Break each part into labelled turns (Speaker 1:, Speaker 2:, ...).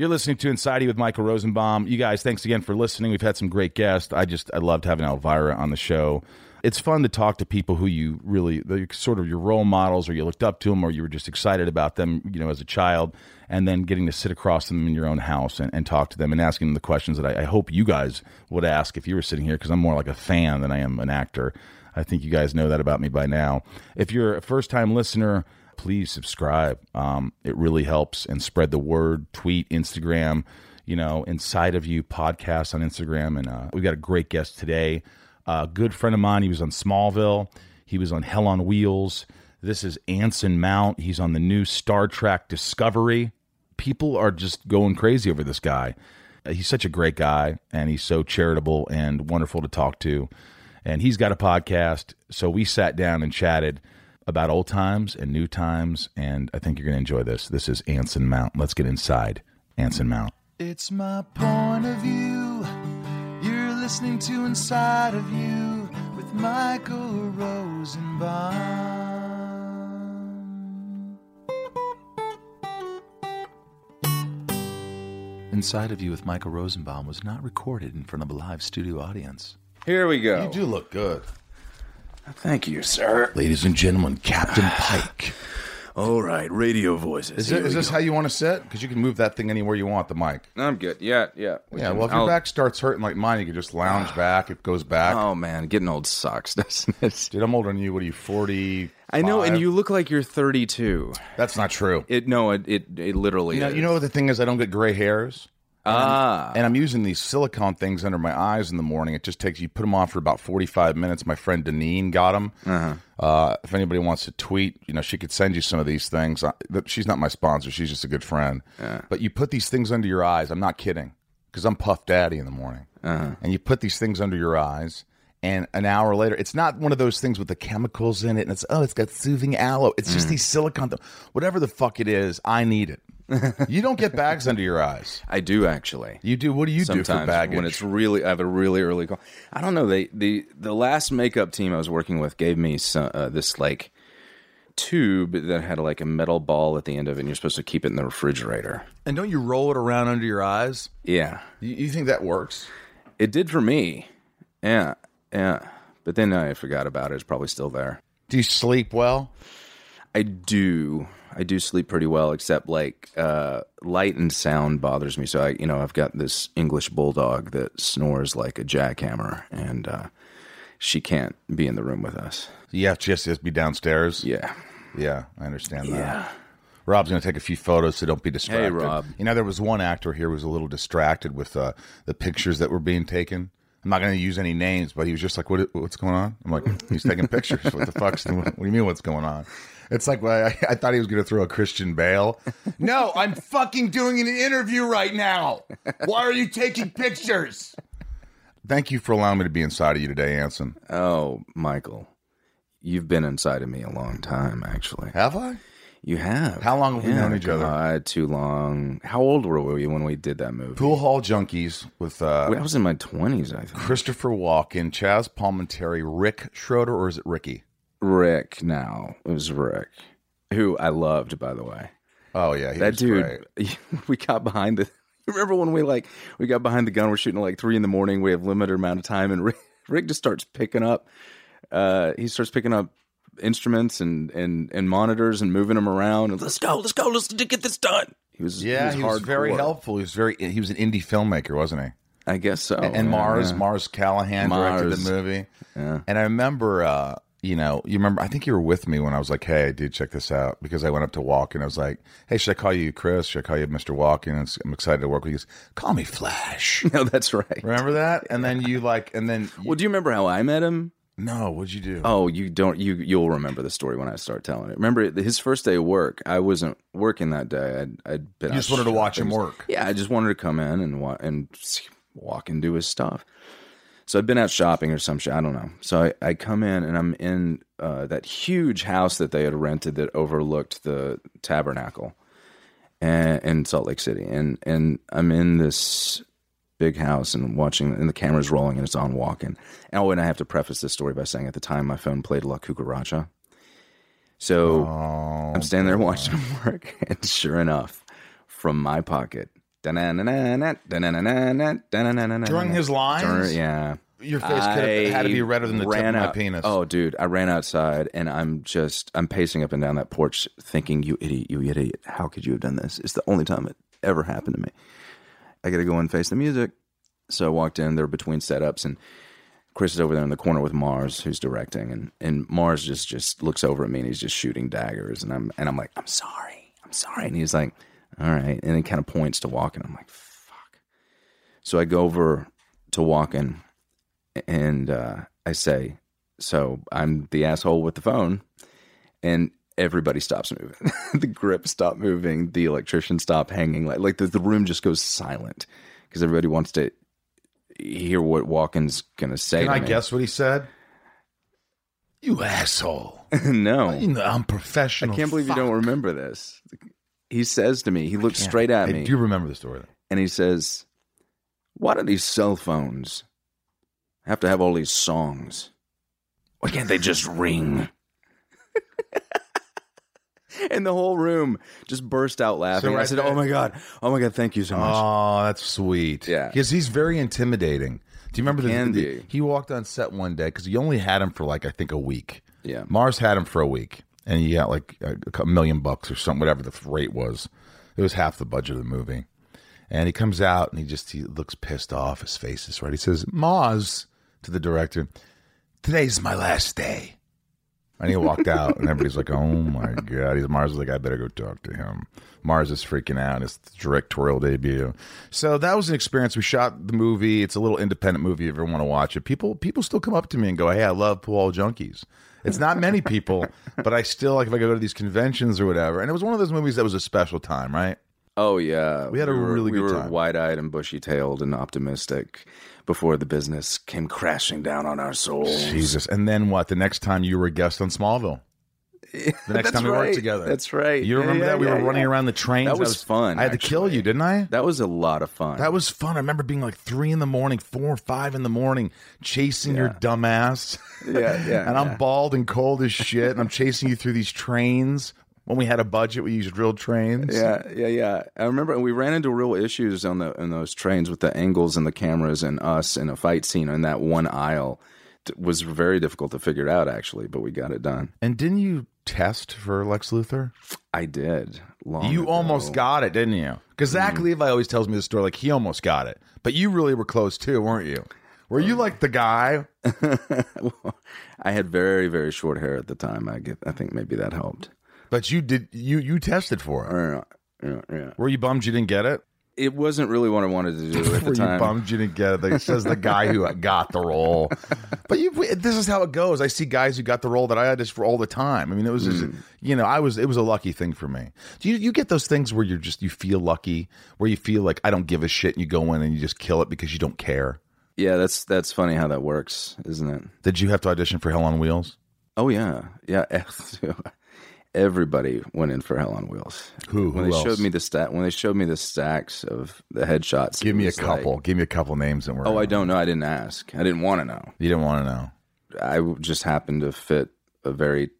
Speaker 1: You're listening to Inside with Michael Rosenbaum. You guys, thanks again for listening. We've had some great guests. I just I loved having Elvira on the show. It's fun to talk to people who you really sort of your role models, or you looked up to them, or you were just excited about them, you know, as a child, and then getting to sit across them in your own house and, and talk to them and asking them the questions that I, I hope you guys would ask if you were sitting here, because I'm more like a fan than I am an actor. I think you guys know that about me by now. If you're a first time listener, please subscribe. Um, it really helps and spread the word. Tweet, Instagram, you know, inside of you podcast on Instagram. And uh, we've got a great guest today. A good friend of mine. He was on Smallville. He was on Hell on Wheels. This is Anson Mount. He's on the new Star Trek Discovery. People are just going crazy over this guy. Uh, He's such a great guy, and he's so charitable and wonderful to talk to. And he's got a podcast. So we sat down and chatted about old times and new times. And I think you're going to enjoy this. This is Anson Mount. Let's get inside Anson Mount.
Speaker 2: It's my point of view. You're listening to Inside of You with Michael Rosenbaum. Inside of You with Michael Rosenbaum was not recorded in front of a live studio audience.
Speaker 3: Here we go.
Speaker 1: You do look good.
Speaker 3: Thank you, sir.
Speaker 1: Ladies and gentlemen, Captain Pike.
Speaker 3: All right, radio voices.
Speaker 1: Is,
Speaker 3: Here
Speaker 1: it, is
Speaker 3: we
Speaker 1: this
Speaker 3: go.
Speaker 1: how you want to sit? Because you can move that thing anywhere you want, the mic.
Speaker 3: I'm good. Yeah, yeah. We
Speaker 1: Yeah,
Speaker 3: can-
Speaker 1: well, if your
Speaker 3: I'll-
Speaker 1: back starts hurting like mine, you can just lounge back. It goes back.
Speaker 3: Oh man, getting old sucks, doesn't it?
Speaker 1: Dude, I'm older than you. What are you, 40?
Speaker 3: I know, and you look like you're 32.
Speaker 1: That's not true.
Speaker 3: It no, it it, it literally
Speaker 1: You know,
Speaker 3: is.
Speaker 1: you know what the thing is? I don't get gray hairs.
Speaker 3: Ah,
Speaker 1: And I'm using these silicone things under my eyes in the morning. It just takes you put them on for about 45 minutes. My friend Deneen got them.
Speaker 3: Uh-huh.
Speaker 1: Uh, if anybody wants to tweet, you know, she could send you some of these things. But She's not my sponsor. She's just a good friend. But you put these things under your eyes. I'm not kidding because I'm Puff Daddy in the morning.
Speaker 3: Uh-huh.
Speaker 1: And you put these things under your eyes. And an hour later, it's not one of those things with the chemicals in it. And it's, oh, it's got soothing aloe. It's
Speaker 3: Mm.
Speaker 1: just these silicone, th- whatever the fuck it is, I need it. you don't get bags under your eyes.
Speaker 3: I do actually.
Speaker 1: You do. What do you do for
Speaker 3: Sometimes
Speaker 1: baggage?
Speaker 3: when it's really, I have a really early call. I don't know. They the the last makeup team I was working with gave me some, uh, this like tube that had like a metal ball at the end of it, and you're supposed to keep it in the refrigerator.
Speaker 1: and don't you roll it around under your eyes?
Speaker 3: Yeah,
Speaker 1: You, you think that works?
Speaker 3: it did for me. Yeah, yeah. But then I forgot about it. It's probably still there.
Speaker 1: Do you sleep well?
Speaker 3: I do. I do sleep pretty well, except like uh, light and sound bothers me. So I, you know, I've got this English bulldog that snores like a jackhammer, and uh, she can't be in the room with us.
Speaker 1: Yeah, she has to be downstairs.
Speaker 3: Yeah,
Speaker 1: Yeah, I understand that.
Speaker 3: yeah.
Speaker 1: Rob's going to take a few photos, so don't be distracted.
Speaker 3: Hey, Rob.
Speaker 1: You know, there was one actor here who was a little distracted with uh, the pictures that were being taken. I'm not going to use any names, but he was just like, "What? What's going on?" I'm like, "He's taking pictures. What the fuck's? What do you mean? What's going on?" It's like well, I, I thought he was going to throw a Christian Bale. no, I'm fucking doing an interview right now. Why are you taking pictures? Thank you for allowing me to be inside of you today, Anson.
Speaker 3: Oh, Michael, you've been inside of me a long time. Actually,
Speaker 1: Have I?
Speaker 3: you have.
Speaker 1: How long have we known each other?
Speaker 3: God, too long. How old were we when we did that movie?
Speaker 1: Poolhall Junkies with uh,
Speaker 3: I was in my twenties, I think.
Speaker 1: Christopher Walken, Chaz Palminteri, Rick Schroder, or is it Ricky?
Speaker 3: Rick. Now it was Rick, who I loved, by the way.
Speaker 1: Oh yeah, he
Speaker 3: that
Speaker 1: was
Speaker 3: dude
Speaker 1: great.
Speaker 3: we got behind the remember when we like we got behind the gun we're shooting at like three in the morning we have limited amount of time and rick, rick just starts picking up uh he starts picking up instruments and and and monitors and moving them around and let's go let's go let's get this done he was
Speaker 1: Yeah, he was very helpful. He was very. He was an indie filmmaker, wasn't he?
Speaker 3: i guess so
Speaker 1: and
Speaker 3: Oh, yeah,
Speaker 1: Mars,
Speaker 3: yeah.
Speaker 1: Mars Callahan directed the movie. And I remember, uh, you know, you remember. I think you were with me when I was like, "Hey, dude, check this out," because I went up to Walken and I was like, "Hey, should I call you Chris? Should I call you Mister Walken?" And I'm excited to work with you. He goes, Call me Flash.
Speaker 3: no that's right
Speaker 1: Remember that? And then you like, and then
Speaker 3: well do you remember how i met him
Speaker 1: no, what'd you do?
Speaker 3: Oh, you don't you you'll remember the story when I start telling it. Remember his first day of work. I wasn't working that day. I'd, I'd been.
Speaker 1: you just wanted to watch him work.
Speaker 3: Yeah, I just wanted to come in and wa- and Walken do his stuff. So I'd been out shopping or some shit. I don't know. So I, I come in and I'm in uh, that huge house that they had rented that overlooked the tabernacle and, in Salt Lake City. And and I'm in this big house and watching, and the camera's rolling and it's on Walken. Oh, and I have to preface this story by saying at the time my phone played La Cucaracha. So I'm standing there watching him work, and sure enough, from my pocket.
Speaker 1: During his lines?
Speaker 3: During- yeah.
Speaker 1: Your face could have had to be redder than the tip of
Speaker 3: ran
Speaker 1: my penis.
Speaker 3: Oh, dude, I ran outside and I'm just I'm pacing up and down that porch, thinking, "You idiot, you idiot! How could you have done this?" It's the only time it ever happened to me. I got to go and face the music. So I walked in. They're between setups, and Chris is over there in the corner with Mars, who's directing, and and Mars just just looks over at me and he's just shooting daggers, and I'm and I'm like, "I'm sorry, I'm sorry," and he's like, "All right," and it kind of points to Walken. I'm like, "Fuck." So I go over to Walken and uh, I say, "So I'm the asshole with the phone," and everybody stops moving. the grip stopped moving. The electrician stopped hanging. Like like the, the room just goes silent because everybody wants to hear what Walken's gonna say.
Speaker 1: Can
Speaker 3: to
Speaker 1: I
Speaker 3: me.
Speaker 1: guess what he said? You asshole.
Speaker 3: no,
Speaker 1: I'm professional.
Speaker 3: I can't believe you don't remember this. He says to me, he looks straight at
Speaker 1: I
Speaker 3: me,
Speaker 1: do you remember the story.
Speaker 3: and he says, "Why do these cell phones have to have all these songs? Why can't they just ring?" and the whole room just burst out laughing.
Speaker 1: So
Speaker 3: I
Speaker 1: right
Speaker 3: said, oh
Speaker 1: there-
Speaker 3: "Oh my god! Oh my god! Thank you so much."
Speaker 1: Oh, that's sweet.
Speaker 3: Yeah.
Speaker 1: because he's very intimidating. Do you remember the,
Speaker 3: Can
Speaker 1: the-
Speaker 3: be.
Speaker 1: he walked on set one day because he only had him for like I think a week.
Speaker 3: Yeah.
Speaker 1: Mars had him for a week, and he got like a, a million bucks or something, whatever the rate was. It was half the budget of the movie. And he comes out and he just he looks pissed off. His face is red. He says, "Mars," to the director, "Today's my last day." And he walked out, and everybody's like, "Oh my god!" He's Mars was like, "I better go talk to him." Mars is freaking out. It's directorial debut. So that was an experience. We shot the movie. It's a little independent movie. If you ever want to watch it, people people still come up to me and go, "Hey, I love Hall Junkies." It's not many people, but I still like if I go to these conventions or whatever. And it was one of those movies that was a special time, right?
Speaker 3: Oh yeah,
Speaker 1: We had a
Speaker 3: were,
Speaker 1: really
Speaker 3: we
Speaker 1: good
Speaker 3: were
Speaker 1: time.
Speaker 3: wide-eyed and bushy-tailed and optimistic before the business came crashing down on our souls.
Speaker 1: Jesus. And then what? The next time you were a guest on Smallville. The next time we worked together.
Speaker 3: That's right.
Speaker 1: You remember
Speaker 3: yeah,
Speaker 1: that? We
Speaker 3: yeah,
Speaker 1: were running
Speaker 3: yeah.
Speaker 1: around the trains.
Speaker 3: That
Speaker 1: I
Speaker 3: was fun,
Speaker 1: I had to kill you, didn't I?
Speaker 3: That was a lot of fun.
Speaker 1: That was fun. I remember being like three in the morning, four or five in the morning, chasing your dumb ass.
Speaker 3: Yeah, yeah,
Speaker 1: and I'm bald and cold as shit, and I'm chasing you through these trains. When we had a budget, we used real trains.
Speaker 3: yeah, yeah, yeah. I remember we ran into real issues on the in those trains with the angles and the cameras and us in a fight scene in that one aisle. It was very difficult to figure out actually, but we got it done.
Speaker 1: And didn't you test for Lex Luthor?
Speaker 3: I did. Long
Speaker 1: You
Speaker 3: ago.
Speaker 1: almost got it, didn't you? Because Zach
Speaker 3: Mm-hmm.
Speaker 1: Levi always tells me the story like he almost got it, but you really were close too, weren't you? Were you like the guy?
Speaker 3: I had very very short hair at the time. I get. I think maybe that helped.
Speaker 1: But you did. You you tested for it.
Speaker 3: Yeah, yeah, yeah.
Speaker 1: Were you bummed you didn't get it?
Speaker 3: It wasn't really what I wanted to do at the
Speaker 1: Were you bummed you didn't get it? It says the guy who got the role. But you, this is how it goes. I see guys who got the role that I had this for all the time. I mean, it was, just,
Speaker 3: Mm.
Speaker 1: you know, I was. It was a lucky thing for me. Do you you get those things where you're just you feel lucky, where you feel like I don't give a shit, and you go in and you just kill it because you don't care.
Speaker 3: Yeah, that's that's funny how that works, isn't it?
Speaker 1: Did you have to audition for Hell on Wheels?
Speaker 3: Oh yeah, yeah. Everybody went in for Hell on Wheels.
Speaker 1: Who-
Speaker 3: When
Speaker 1: who
Speaker 3: they
Speaker 1: else?
Speaker 3: showed me the stat, when they showed me the stacks of the headshots,
Speaker 1: Give me a
Speaker 3: was like-
Speaker 1: couple. Give me a couple names and we're.
Speaker 3: oh, I don't know. I didn't ask. I didn't want to know.
Speaker 1: You didn't want to know.
Speaker 3: I just happened to fit a very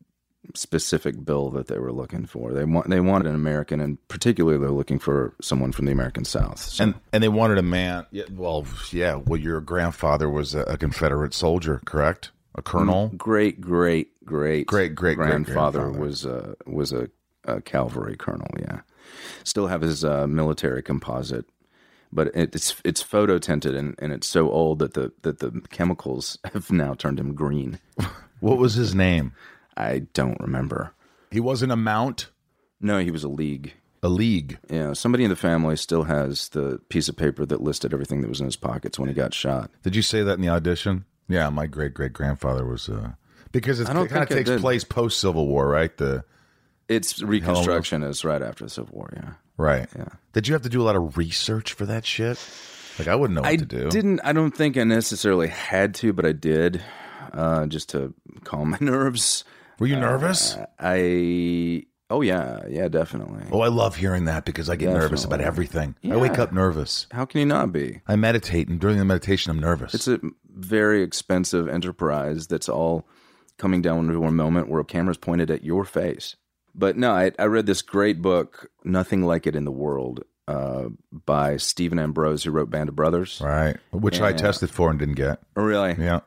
Speaker 3: specific bill that they were looking for. They want they wanted an American, and particularly they're looking for someone from the American South. So,
Speaker 1: And and they wanted a man. Yeah, well, yeah. Well, your grandfather was a, a Confederate soldier, correct? A colonel.
Speaker 3: great, great, great,
Speaker 1: Great, great, great
Speaker 3: grandfather
Speaker 1: grandfather.
Speaker 3: was a was a, a cavalry colonel. Yeah, still have his uh, military composite, but it, it's it's photo tinted and, and it's so old that the that the chemicals have now turned him green.
Speaker 1: What was his name?
Speaker 3: I don't remember.
Speaker 1: He wasn't a mount.
Speaker 3: No, he was a league.
Speaker 1: A league.
Speaker 3: Yeah, somebody in the family still has the piece of paper that listed everything that was in his pockets when he got shot.
Speaker 1: Did you say that in the audition? Yeah, my great great grandfather was. Uh, because it's, it kind of takes
Speaker 3: did.
Speaker 1: place post Civil War, right? The
Speaker 3: It's Reconstruction is right after the Civil War. Yeah.
Speaker 1: right.
Speaker 3: Yeah.
Speaker 1: Did you have to do a lot of research for that shit? Like I wouldn't know what
Speaker 3: I
Speaker 1: to do.
Speaker 3: I didn't. I don't think I necessarily had to, but I did, uh, just to calm my nerves.
Speaker 1: Were you nervous?
Speaker 3: I. Oh yeah, yeah, definitely.
Speaker 1: oh, I love hearing that because I get nervous about
Speaker 3: Definitely.
Speaker 1: everything. I wake up nervous.
Speaker 3: How can you not be?
Speaker 1: I meditate, and during the meditation, I'm nervous.
Speaker 3: It's a very expensive enterprise that's all coming down to a moment where a camera's pointed at your face. But no, I, I read this great book, Nothing Like It in the World, uh, by Stephen Ambrose, who wrote Band of Brothers.
Speaker 1: Right. Which I tested for and didn't get.
Speaker 3: Oh, really?
Speaker 1: Yeah.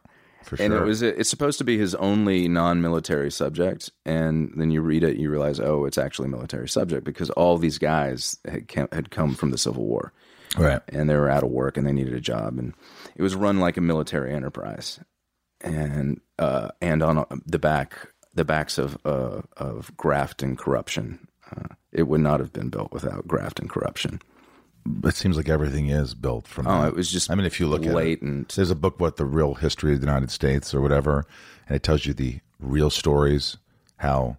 Speaker 1: For sure.
Speaker 3: And it was it's supposed to be his only non-military subject, and then you read it, you realize, oh, it's actually a military subject because all these guys had come, had come from the Civil War,
Speaker 1: right.
Speaker 3: and they were out of work and they needed a job, and it was run like a military enterprise, and uh, and on the back the backs of uh, of graft and corruption. Uh, it would not have been built without graft and corruption.
Speaker 1: It seems like everything is built from.
Speaker 3: Oh,
Speaker 1: that.
Speaker 3: it was just
Speaker 1: I mean, if you look at it,
Speaker 3: blatant.
Speaker 1: there's a book what the real history of the United States or whatever, and it tells you the real stories how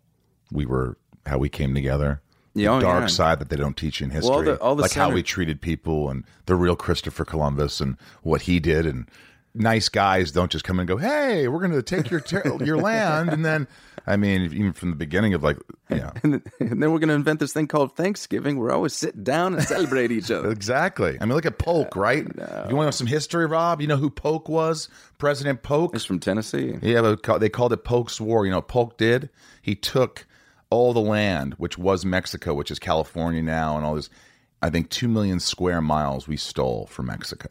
Speaker 1: we were how we came together.
Speaker 3: Yeah,
Speaker 1: the
Speaker 3: oh,
Speaker 1: dark
Speaker 3: yeah.
Speaker 1: side that they don't teach in history,
Speaker 3: all the- all the
Speaker 1: like how we treated people and the real Christopher Columbus and what he did, and nice guys don't just come and go, "Hey, we're going to take your ter- your land," and then, I mean, even from the beginning of like, yeah,
Speaker 3: And then, and then we're going to invent this thing called Thanksgiving. We're always sitting down and celebrate each other.
Speaker 1: Exactly. I mean, look at Polk, uh, right? If you want to know some history, Rob? You know who Polk was? President Polk.
Speaker 3: It's from Tennessee.
Speaker 1: Yeah, but they called it Polk's War. You know what Polk did? He took all the land, which was Mexico, which is California now, and all this. I think two million square miles we stole from Mexico.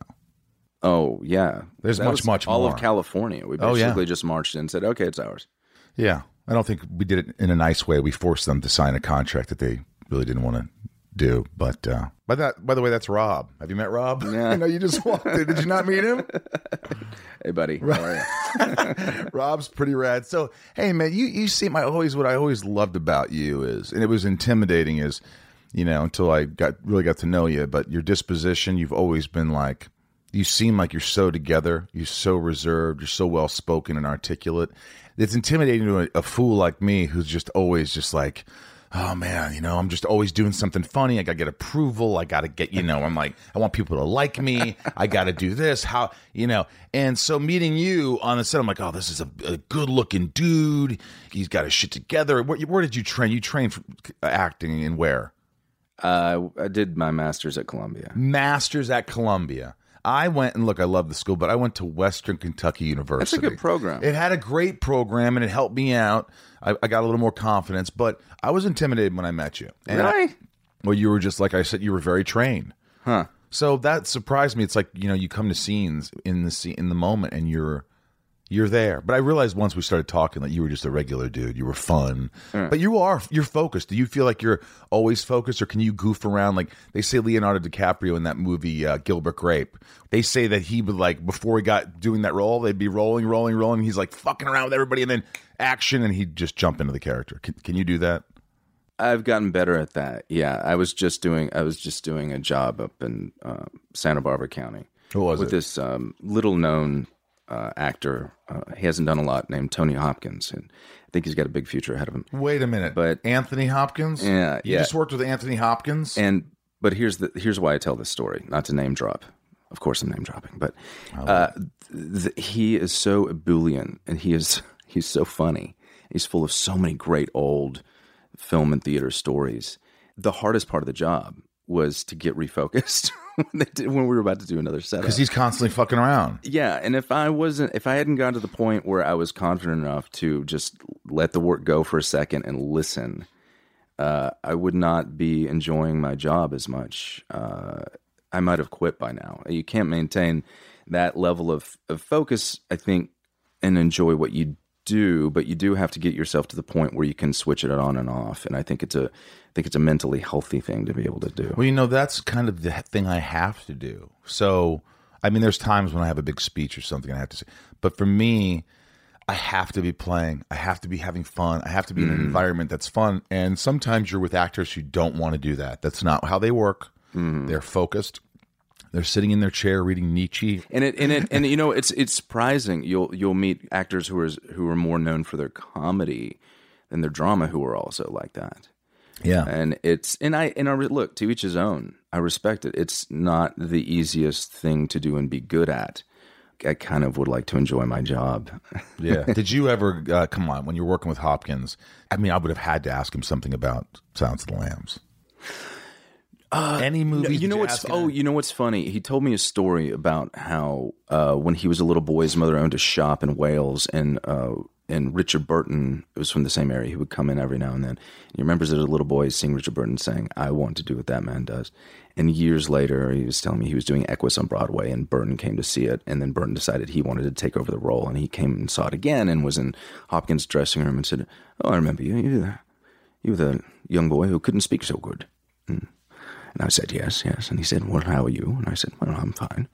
Speaker 3: Oh yeah,
Speaker 1: There's
Speaker 3: That
Speaker 1: much, much
Speaker 3: all
Speaker 1: more.
Speaker 3: of California. We
Speaker 1: Oh, yeah.
Speaker 3: basically just marched in and said, "Okay, it's ours."
Speaker 1: Yeah, I don't think we did it in a nice way. We forced them to sign a contract that they really didn't want to do. But uh, by that, by the way, that's Rob. Have you met Rob?
Speaker 3: Yeah.
Speaker 1: I know you just walked in. Did you not meet him?
Speaker 3: Hey, buddy, how are you?
Speaker 1: Rob's pretty rad. So, hey, man, you you seem I always what I always loved about you is, and it was intimidating is, you know, until I got really got to know you. But your disposition, you've always been like, you seem like you're so together. You're so reserved. You're so well spoken and articulate. It's intimidating to a, a fool like me who's just always just like. Oh man, you know, I'm just always doing something funny. I gotta get approval. I gotta get, you know, I'm like, I want people to like me. I gotta do this. How, you know, and so meeting you on the set, I'm like, oh, this is a, a good looking dude. He's got his shit together. Where, where did you train? You trained for acting and where?
Speaker 3: Uh, I did my master's at Columbia.
Speaker 1: Masters at Columbia. I went and look, I love the school, but I went to Western Kentucky University.
Speaker 3: That's a good program.
Speaker 1: It had a great program and it helped me out. I, I got a little more confidence, but I was intimidated when I met you. And I-
Speaker 3: Really?
Speaker 1: well, you were just like I said, you were very trained.
Speaker 3: Huh?
Speaker 1: So that surprised me. It's like you know, you come to scenes in the scene in the moment, and you're you're there. But I realized once we started talking that you were just a regular dude. You were fun, but you are you're focused. Do you feel like you're always focused, or can you goof around? Like they say, Leonardo DiCaprio in that movie uh, Gilbert Grape. They say that he would like before he got doing that role, they'd be rolling, rolling, rolling. He's like fucking around with everybody, and then action, and he'd just jump into the character. Can, can you do that?
Speaker 3: I've gotten better at that. Yeah, I was just doing. I was just doing a job up in uh, Santa Barbara County.
Speaker 1: Who was
Speaker 3: with
Speaker 1: it?
Speaker 3: this um, little known uh, actor. Uh, he hasn't done a lot. Named Tony Hopkins, and I think he's got a big future ahead of him.
Speaker 1: Wait a minute,
Speaker 3: But-
Speaker 1: Anthony Hopkins.
Speaker 3: Yeah,
Speaker 1: you
Speaker 3: yeah.
Speaker 1: just worked with Anthony Hopkins.
Speaker 3: And but here's the here's why I tell this story. Not to name drop. Of course, I'm name dropping, but uh, th- he is so ebullient, and he is he's so funny. He's full of so many great old film and theater stories. The hardest part of the job was to get refocused when, they did, when we were about to do another setup.
Speaker 1: because he's constantly fucking around.
Speaker 3: Yeah, and if I wasn't, if I hadn't gotten to the point where I was confident enough to just let the work go for a second and listen, uh, I would not be enjoying my job as much. Uh, I might have quit by now. You can't maintain that level of, of focus, I think, and enjoy what you do, but you do have to get yourself to the point where you can switch it on and off. And I think it's a, I think it's a mentally healthy thing to be able to do.
Speaker 1: Well, you know, that's kind of the thing I have to do. So, I mean, there's times when I have a big speech or something I have to say, but for me, I have to be playing. I have to be having fun. I have to be in an mm. environment that's fun. And sometimes you're with actors who don't want to do that. That's not how they work. Mm. They're focused. They're sitting in their chair reading Nietzsche.
Speaker 3: and it and it and you know it's it's surprising you'll you'll meet actors who are who are more known for their comedy than their drama who are also like that
Speaker 1: Yeah.
Speaker 3: and it's and i and i re- look to each his own i respect it it's not the easiest thing to do and be good at i kind of would like to enjoy my job
Speaker 1: Yeah. Did you ever uh, come on when you're working with Hopkins? I mean, I would have had to ask him something about Silence of the Lambs. Any movie?
Speaker 3: you know what's oh you know what's funny he told me a story about how uh, when he was a little boy his mother owned a shop in wales and uh, and Richard Burton was from the same area. He would come in every now and then. He remembers as a little boy seeing Richard Burton saying, "I want to do what that man does." And years later, he was telling me he was doing Equus on Broadway, and Burton came to see it. And then Burton decided he wanted to take over the role, and he came and saw it again, and was in Hopkins' dressing room and said, "Oh, I remember you. You were the, you were the young boy who couldn't speak so good." Mm. And I said, Yes, yes. And he said, Well, how are you? And I said, Well, I'm fine.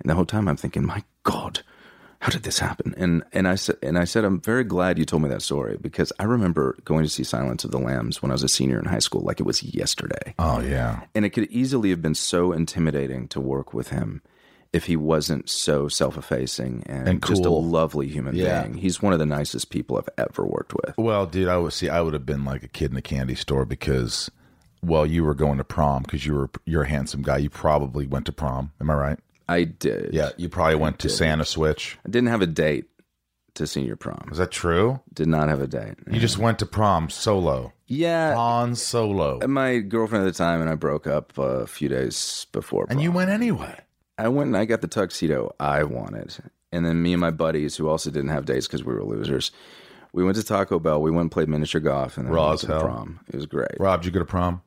Speaker 3: And the whole time I'm thinking, My God, how did this happen? And and I said and I said, I'm very glad you told me that story because I remember going to see Silence of the Lambs when I was a senior in high school, like it was yesterday.
Speaker 1: Oh yeah.
Speaker 3: And it could easily have been so intimidating to work with him if he wasn't so self-effacing and,
Speaker 1: And
Speaker 3: just a lovely human
Speaker 1: Yeah.
Speaker 3: being. He's one of the nicest people I've ever worked with.
Speaker 1: Well, dude, I would see. I would have been like a kid in a candy store because, well, you were going to prom because you were you're a handsome guy. You probably went to prom. Am I right?
Speaker 3: I did.
Speaker 1: Yeah. You probably went to Santa Switch.
Speaker 3: I didn't have a date to senior prom.
Speaker 1: Is that true?
Speaker 3: Did not have a date.
Speaker 1: You just went to prom solo.
Speaker 3: Yeah.
Speaker 1: on Solo.
Speaker 3: My girlfriend at the time and I broke up a few days before.
Speaker 1: And you went anyway.
Speaker 3: I went and I got the tuxedo I wanted. And then me and my buddies, who also didn't have dates because we were losers, we went to Taco Bell. We went and played miniature golf and then
Speaker 1: Raw
Speaker 3: we went to
Speaker 1: hell.
Speaker 3: prom. It was great.
Speaker 1: Rob, did you go to prom?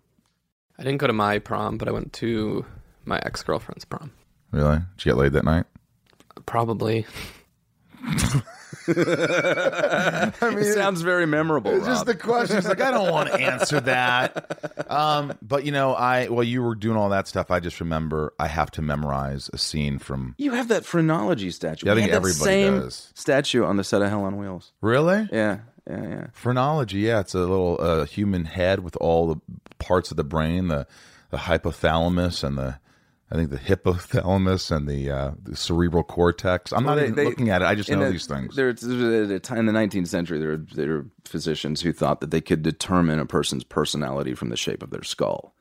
Speaker 4: I didn't go to my prom, but I went to my ex girlfriend's prom.
Speaker 1: Really? Did you get laid that night?
Speaker 4: Probably.
Speaker 3: it sounds very memorable.
Speaker 1: It's just the question. It's like I don't want to answer that. Um, but you know, I while you were doing all that stuff, I just remember I have to memorize a scene from.
Speaker 3: you have that phrenology statue.
Speaker 1: Yeah, I think everybody
Speaker 3: same
Speaker 1: does.
Speaker 3: statue on the set of Hell on Wheels.
Speaker 1: Really?
Speaker 3: Yeah, yeah, yeah.
Speaker 1: Phrenology, yeah, it's a little uh, human head with all the parts of the brain, the the hypothalamus and the I think the hypothalamus and the, uh, the cerebral cortex. I'm
Speaker 3: Well,
Speaker 1: not
Speaker 3: they-
Speaker 1: even
Speaker 3: they-
Speaker 1: looking at it. I just know
Speaker 3: a-
Speaker 1: these things.
Speaker 3: There, there- at a time in the 19th century, there, there were physicians who thought that they could determine a person's personality from the shape of their skull.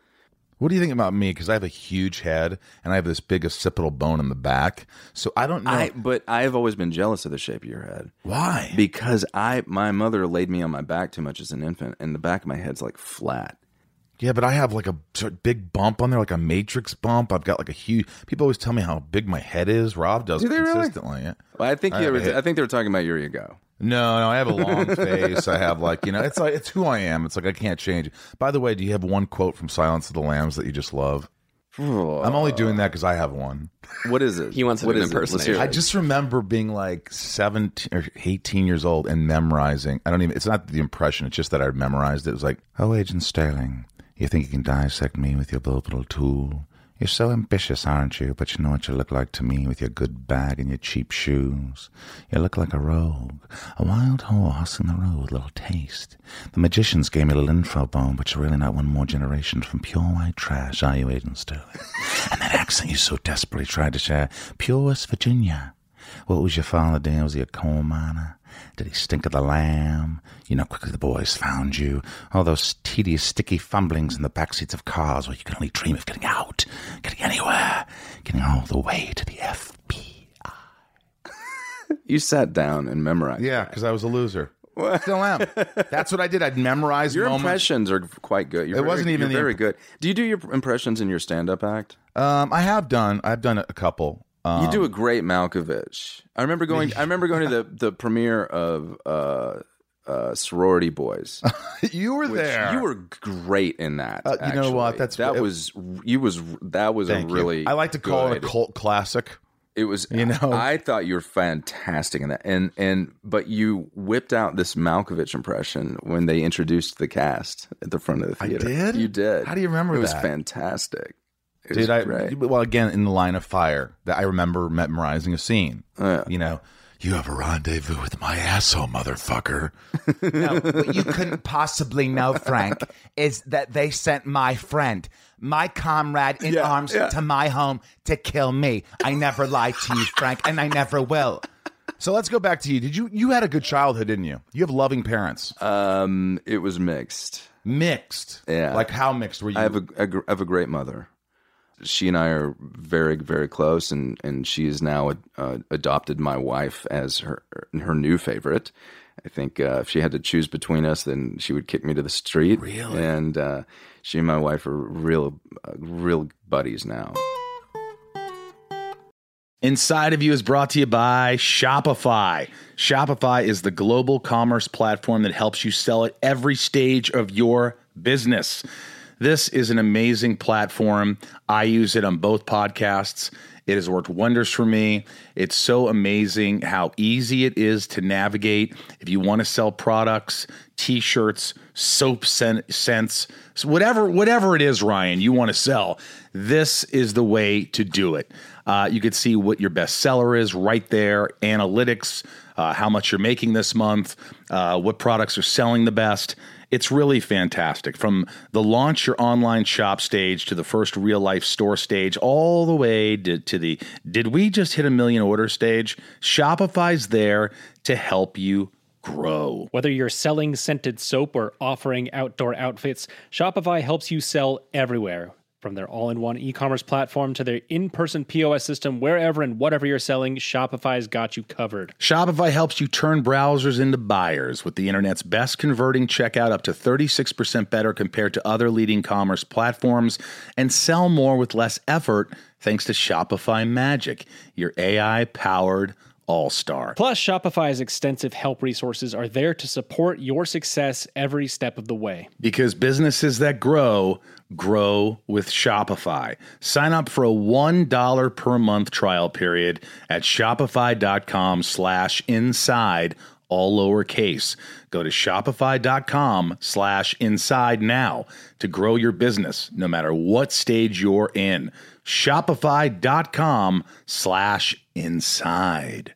Speaker 1: What do you think about me? Because I have a huge head and I have this big occipital bone in the back. So I don't know
Speaker 3: I, but I have always been jealous of the shape of your head
Speaker 1: why.
Speaker 3: because I, my mother laid me on my back too much as an infant, and the back of my head's like flat.
Speaker 1: Yeah, but I have like a sort of big bump on there, like a matrix bump. I've got like a huge. People always tell me how big my head is. Rob does
Speaker 3: Do they
Speaker 1: consistently. Yeah.
Speaker 3: Well, I think
Speaker 1: I
Speaker 3: were. I think they were talking about your ego.
Speaker 1: No, no, I have a long face. I have like you know, it's like it's who I am. It's like I can't change. By the way, do you have one quote from Silence of the Lambs that you just love? I'm only doing that because I have one.
Speaker 3: What is it?
Speaker 4: He wants to
Speaker 3: What
Speaker 4: do an
Speaker 3: is it? Let's
Speaker 4: impersonation.
Speaker 1: I just remember being like 17 or 18 years old and memorizing. I don't even, it's not the impression, it's just that I memorized it. It was like, Oh, Agent Sterling, you think you can dissect me with your little, tool? You're so ambitious, aren't you? But you know what you look like to me with your good bag and your cheap shoes. You look like a rogue, a wild horse in the road, with little taste. The magicians gave me a little info bone, but you're really not one more generation from pure white trash, are you, Agent Starling? and that accent you so desperately tried to share, pure West Virginia. What was your father doing? Was he a coal miner? Did he stink of the lamb? You know, quickly the boys found you. All those tedious, sticky fumblings in the back seats of cars where you can only dream of getting out, getting anywhere, getting all the way to the FBI.
Speaker 3: You sat down and memorized.
Speaker 1: Yeah, because I was a loser. Still am. That's what I did. I'd memorize
Speaker 3: Your
Speaker 1: moments.
Speaker 3: impressions are quite good. You're
Speaker 1: It
Speaker 3: very-
Speaker 1: wasn't even
Speaker 3: you're
Speaker 1: the
Speaker 3: very
Speaker 1: imp-
Speaker 3: good. Do you do your impressions in your stand-up act?
Speaker 1: Um, I have done. I've done a couple. Um,
Speaker 3: You do a great Malkovich. I remember going. I remember going to the the premiere of uh, uh, Sorority Boys.
Speaker 1: you were there.
Speaker 3: You were great in that.
Speaker 1: Uh, you know what? That's-
Speaker 3: that
Speaker 1: it-
Speaker 3: was you was that was a
Speaker 1: you.
Speaker 3: really.
Speaker 1: I like to call it a cult classic.
Speaker 3: It was,
Speaker 1: You know?
Speaker 3: I thought you were fantastic in that, and and but you whipped out this Malkovich impression when they introduced the cast at the front of the
Speaker 1: I
Speaker 3: theater.
Speaker 1: did?
Speaker 3: You did.
Speaker 1: How do you remember
Speaker 3: It was fantastic. It was
Speaker 1: Did I?
Speaker 3: great.
Speaker 1: Well, again, in the line of fire, that I remember memorizing a scene.
Speaker 3: Yeah.
Speaker 1: You know, you have a rendezvous with my asshole, motherfucker. no, what you couldn't possibly know, Frank, is that they sent my friend, my comrade in
Speaker 3: Yeah,
Speaker 1: arms,
Speaker 3: yeah.
Speaker 1: to my home to kill me. I never lied to you, Frank, and I never will. So let's go back to you. Did you you had a good childhood, didn't you? You have loving parents.
Speaker 3: Um, it was mixed.
Speaker 1: mixed.
Speaker 3: Yeah.
Speaker 1: Like how mixed were you?
Speaker 3: I have a, a I have a great mother. She and I are very very close, and and she has now uh, adopted my wife as her her new favorite. I think uh, if she had to choose between us, then she would kick me to the street.
Speaker 1: Really?
Speaker 3: And uh, she and my wife are real uh, real buddies now.
Speaker 1: Inside of You is brought to you by Shopify. Shopify is the global commerce platform that helps you sell at every stage of your business. This is an amazing platform. I use it on both podcasts. It has worked wonders for me. It's so amazing how easy it is to navigate. If you want to sell products, t-shirts, soap scent, scents, whatever whatever it is, Ryan, you want to sell, this is the way to do it. Uh, you could see what your best seller is right there, analytics, uh, how much you're making this month, uh, what products are selling the best. It's really fantastic. From the launch your online shop stage to the first real life store stage, all the way to, to the did we just hit a million order stage? Shopify's there to help you grow.
Speaker 5: Whether you're selling scented soap or offering outdoor outfits, Shopify helps you sell everywhere. From their all in one e commerce platform to their in person POS system, wherever and whatever you're selling, Shopify's got you covered.
Speaker 1: Shopify helps you turn browsers into buyers with the internet's best converting checkout up to 36% better compared to other leading commerce platforms and sell more with less effort thanks to Shopify Magic, your AI powered all star.
Speaker 5: Plus, Shopify's extensive help resources are there to support your success every step of the way.
Speaker 1: Because businesses that grow, grow with Shopify. Sign up for a $1 per month trial period at shopify.com slash inside, all lowercase. Go to shopify.com slash inside now to grow your business no matter what stage you're in. Shopify.com slash inside.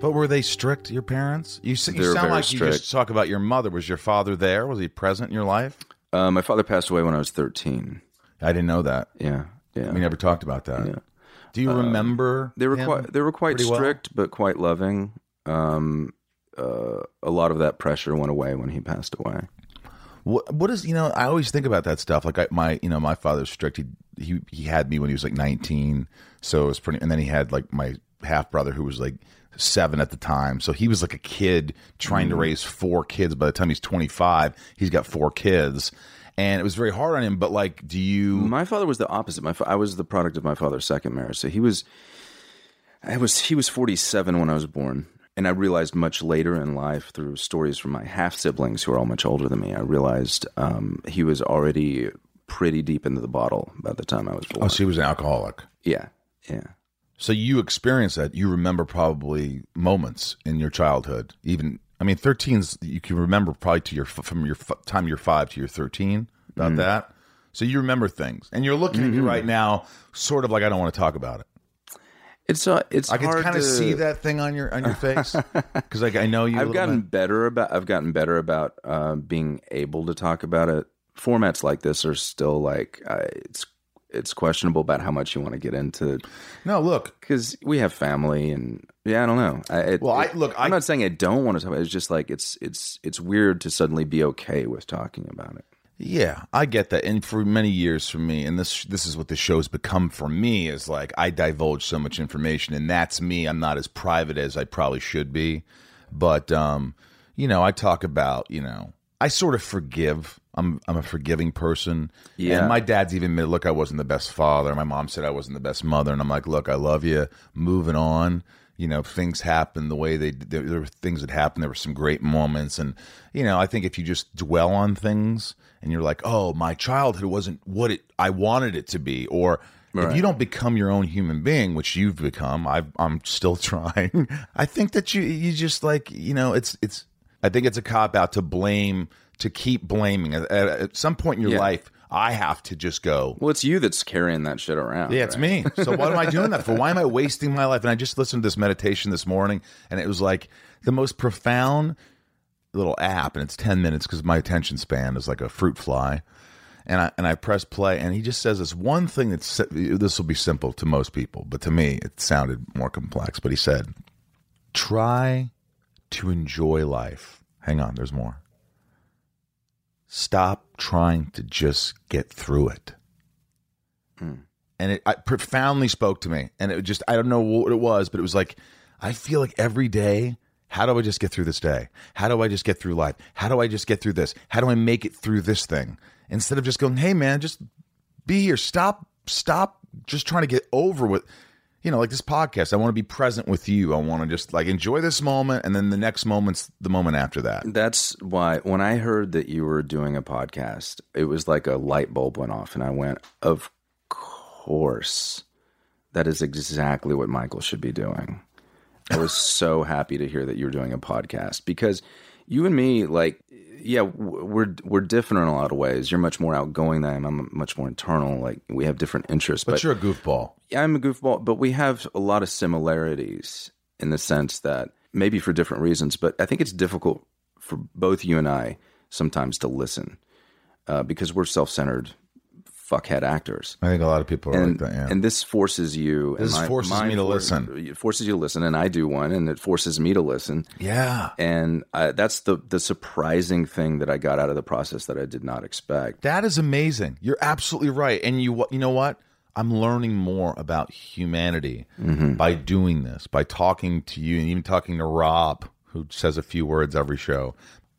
Speaker 1: But were they strict, your parents? You, you sound like you just talk about your mother. Was your father there? Was he present in your life?
Speaker 3: Uh, my father passed away when I was 13.
Speaker 1: I didn't know that.
Speaker 3: Yeah, yeah.
Speaker 1: We never talked about that.
Speaker 3: Yeah.
Speaker 1: Do you remember?
Speaker 3: They were quite they were quite
Speaker 1: pretty well?
Speaker 3: strict, but quite loving. Um, uh, a lot of that pressure went away when he passed away.
Speaker 1: What what is you know? I always think about that stuff. Like I, my you know my father's strict. He he he had me when he was like nineteen, so it was pretty. And then he had like my half brother who was like seven at the time. So he was like a kid trying to raise four kids. By the time he's twenty five, he's got four kids, and it was very hard on him. But like, do you?
Speaker 3: My father was the opposite. My fa- I was the product of my father's second marriage. So he was, I was he was forty seven when I was born, and I realized much later in life through stories from my half siblings who are all much older than me. I realized um, he was already pretty deep into the bottle by the time I was born.
Speaker 1: oh, so he was an alcoholic.
Speaker 3: yeah, yeah.
Speaker 1: So you experienced that. You remember probably moments in your childhood. Even I mean, 13's you can remember probably to your from your f- time you're five to your 13 about that. So you remember things, and you're looking at me right now, sort of like I don't want to talk about it.
Speaker 3: It's uh, it's
Speaker 1: I can kind of see that thing on your on your face because like I know you.
Speaker 3: I've gotten
Speaker 1: bit.
Speaker 3: better about I've gotten better about uh, being able to talk about it. Formats like this are still like uh, it's it's questionable about how much you want to get into
Speaker 1: no. Look,
Speaker 3: because we have family and yeah, I don't know. I, it,
Speaker 1: Well, I- look,
Speaker 3: I'm
Speaker 1: I-
Speaker 3: not saying I don't want to talk about it. It's just like it's it's it's weird to suddenly be okay with talking about it.
Speaker 1: Yeah, I get that. And for many years for me, and this this is what the show's become for me is like I divulge so much information and that's me. I'm not as private as I probably should be. But um, you know, I talk about, you know, I sort of forgive. I'm I'm a forgiving person.
Speaker 3: Yeah.
Speaker 1: And my dad's even admitted, look, I wasn't the best father. My mom said I wasn't the best mother, and I'm like, look, I love you. Moving on. You know, things happen the way they. There, there were things that happened. There were some great moments, and you know, I think if you just dwell on things and you're like, oh, my childhood wasn't what it I wanted it to be, or if you don't become your own human being, which you've become, i I'm still trying. I think that you you just like you know, it's it's. I think it's a cop out to blame to keep blaming. At, at, some point in your
Speaker 3: Yeah.
Speaker 1: life, I have to just go.
Speaker 3: Well, it's you that's carrying that shit around.
Speaker 1: Yeah, it's
Speaker 3: right?
Speaker 1: me. So what am I doing that for? Why am I wasting my life? And I just listened to this meditation this morning, and it was like the most profound little app, and it's ten minutes because my attention span is like a fruit fly. and I and I press play, and he just says this one thing that's this will be simple to most people, but to me it sounded more complex. But he said, "Try to enjoy life." Hang on, there's more. Stop trying to just get through it. Mm. And it I, profoundly spoke to me. And it just, I don't know what it was, but it was like, I feel like every day, how do I just get through this day? How do I just get through life? How do I just get through this? How do I make it through this thing? Instead of just going, hey man, just be here. Stop, stop just trying to get over with, you know, like this podcast. I want to be present with you. I want to just like enjoy this moment. And then the next moment's the moment after that.
Speaker 3: That's why when I heard that you were doing a podcast, it was like a light bulb went off, and I went, "Of course, that is exactly what Michael should be doing." I was so happy to hear that you were doing a podcast because you and me, like, yeah, we're we're different in a lot of ways. You're much more outgoing than I am. I'm much more internal. Like, we have different interests,
Speaker 1: But, you're a goofball.
Speaker 3: yeah, I'm a goofball, but we have a lot of similarities in the sense that maybe for different reasons, but I think it's difficult for both you and I sometimes to listen uh, because we're self centered fuckhead actors.
Speaker 1: I think a lot of people are
Speaker 3: And,
Speaker 1: like that. Yeah.
Speaker 3: and this forces you. and
Speaker 1: This forces me to listen.
Speaker 3: It forces you to listen, and I do one, and it forces me to listen.
Speaker 1: yeah.
Speaker 3: And I, that's the the surprising thing that I got out of the process that I did not expect.
Speaker 1: That is amazing. You're absolutely right. And you you know what? I'm learning more about humanity mm-hmm. by doing this, by talking to you and even talking to Rob, who says a few words every show.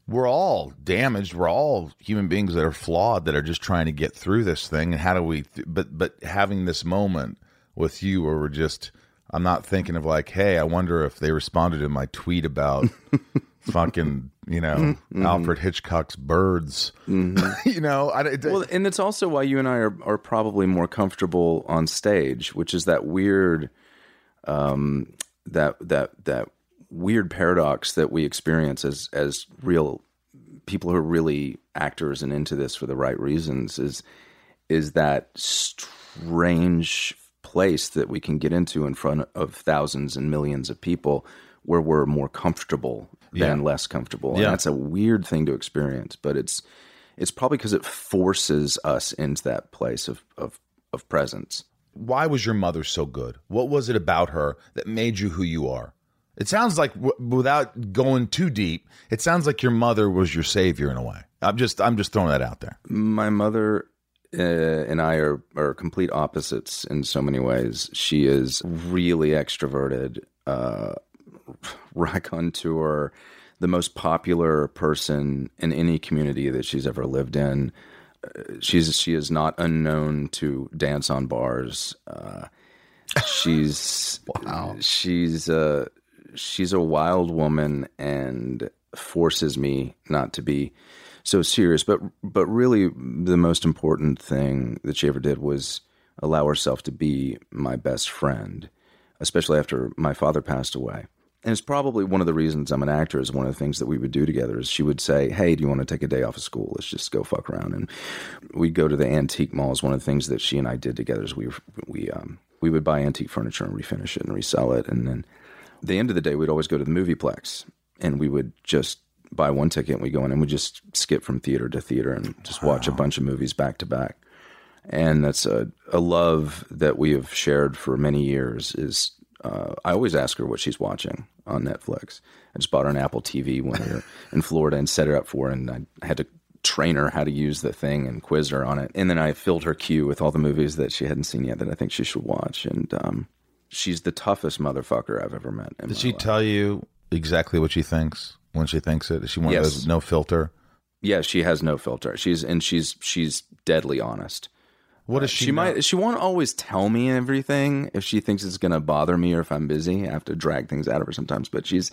Speaker 1: We're all damaged. We're all human beings that are flawed that are just trying to get through this thing. And how do we but but having this moment with you where we're just I'm not thinking of like, hey, I wonder if they responded to my tweet about fucking, you know, Alfred Hitchcock's birds. you know, I, it,
Speaker 3: Well, and it's also why you and I are, are probably more comfortable on stage, which is that weird, um, that that that weird paradox that we experience as as real people who are really actors and into this for the right reasons is is that strange place that we can get into in front of thousands and millions of people where we're more comfortable than
Speaker 1: Yeah.
Speaker 3: less comfortable. And
Speaker 1: Yeah.
Speaker 3: that's a weird thing to experience, but it's it's probably because it forces us into that place of, of, of presence.
Speaker 1: why was your mother so good? What was it about her that made you who you are? It sounds like, w- without going too deep, it sounds like your mother was your savior in a way. I'm just, I'm just throwing that out there.
Speaker 3: My mother uh, and I are, are complete opposites in so many ways. She is really extroverted, uh, raconteur, the most popular person in any community that she's ever lived in. Uh, she's she is not unknown to dance on bars. Uh, she's wow. She's uh, she's a wild woman and forces me not to be so serious. But but really, the most important thing that she ever did was allow herself to be my best friend, especially after my father passed away. And it's probably one of the reasons I'm an actor. Is one of the things that we would do together. Is she would say, "Hey, do you want to take a day off of school? Let's just go fuck around." And we'd go to the antique malls. One of the things that she and I did together is we we um, we would buy antique furniture and refinish it and resell it. And then the end of the day, we'd always go to the movieplex and we would just buy one ticket and we go in and we just skip from theater to theater and just watch a bunch of movies back to back. And that's a, a love that we have shared for many years. Is uh, I always ask her what she's watching on Netflix. I just bought her an Apple TV when we were in Florida and set her up for her, and I had to train her how to use the thing and quiz her on it. And then I filled her queue with all the movies that she hadn't seen yet that I think she should watch. And um, she's the toughest motherfucker I've ever met.
Speaker 1: Did she
Speaker 3: life.
Speaker 1: tell you exactly what she thinks when she thinks it? Is she one
Speaker 3: Yes.
Speaker 1: of those no filter?
Speaker 3: Yeah, she has no filter. She's and she's she's deadly honest.
Speaker 1: What does she?
Speaker 3: She
Speaker 1: know?
Speaker 3: might she won't always tell me everything if she thinks it's going to bother me or if I'm busy. I have to drag things out of her sometimes, but she's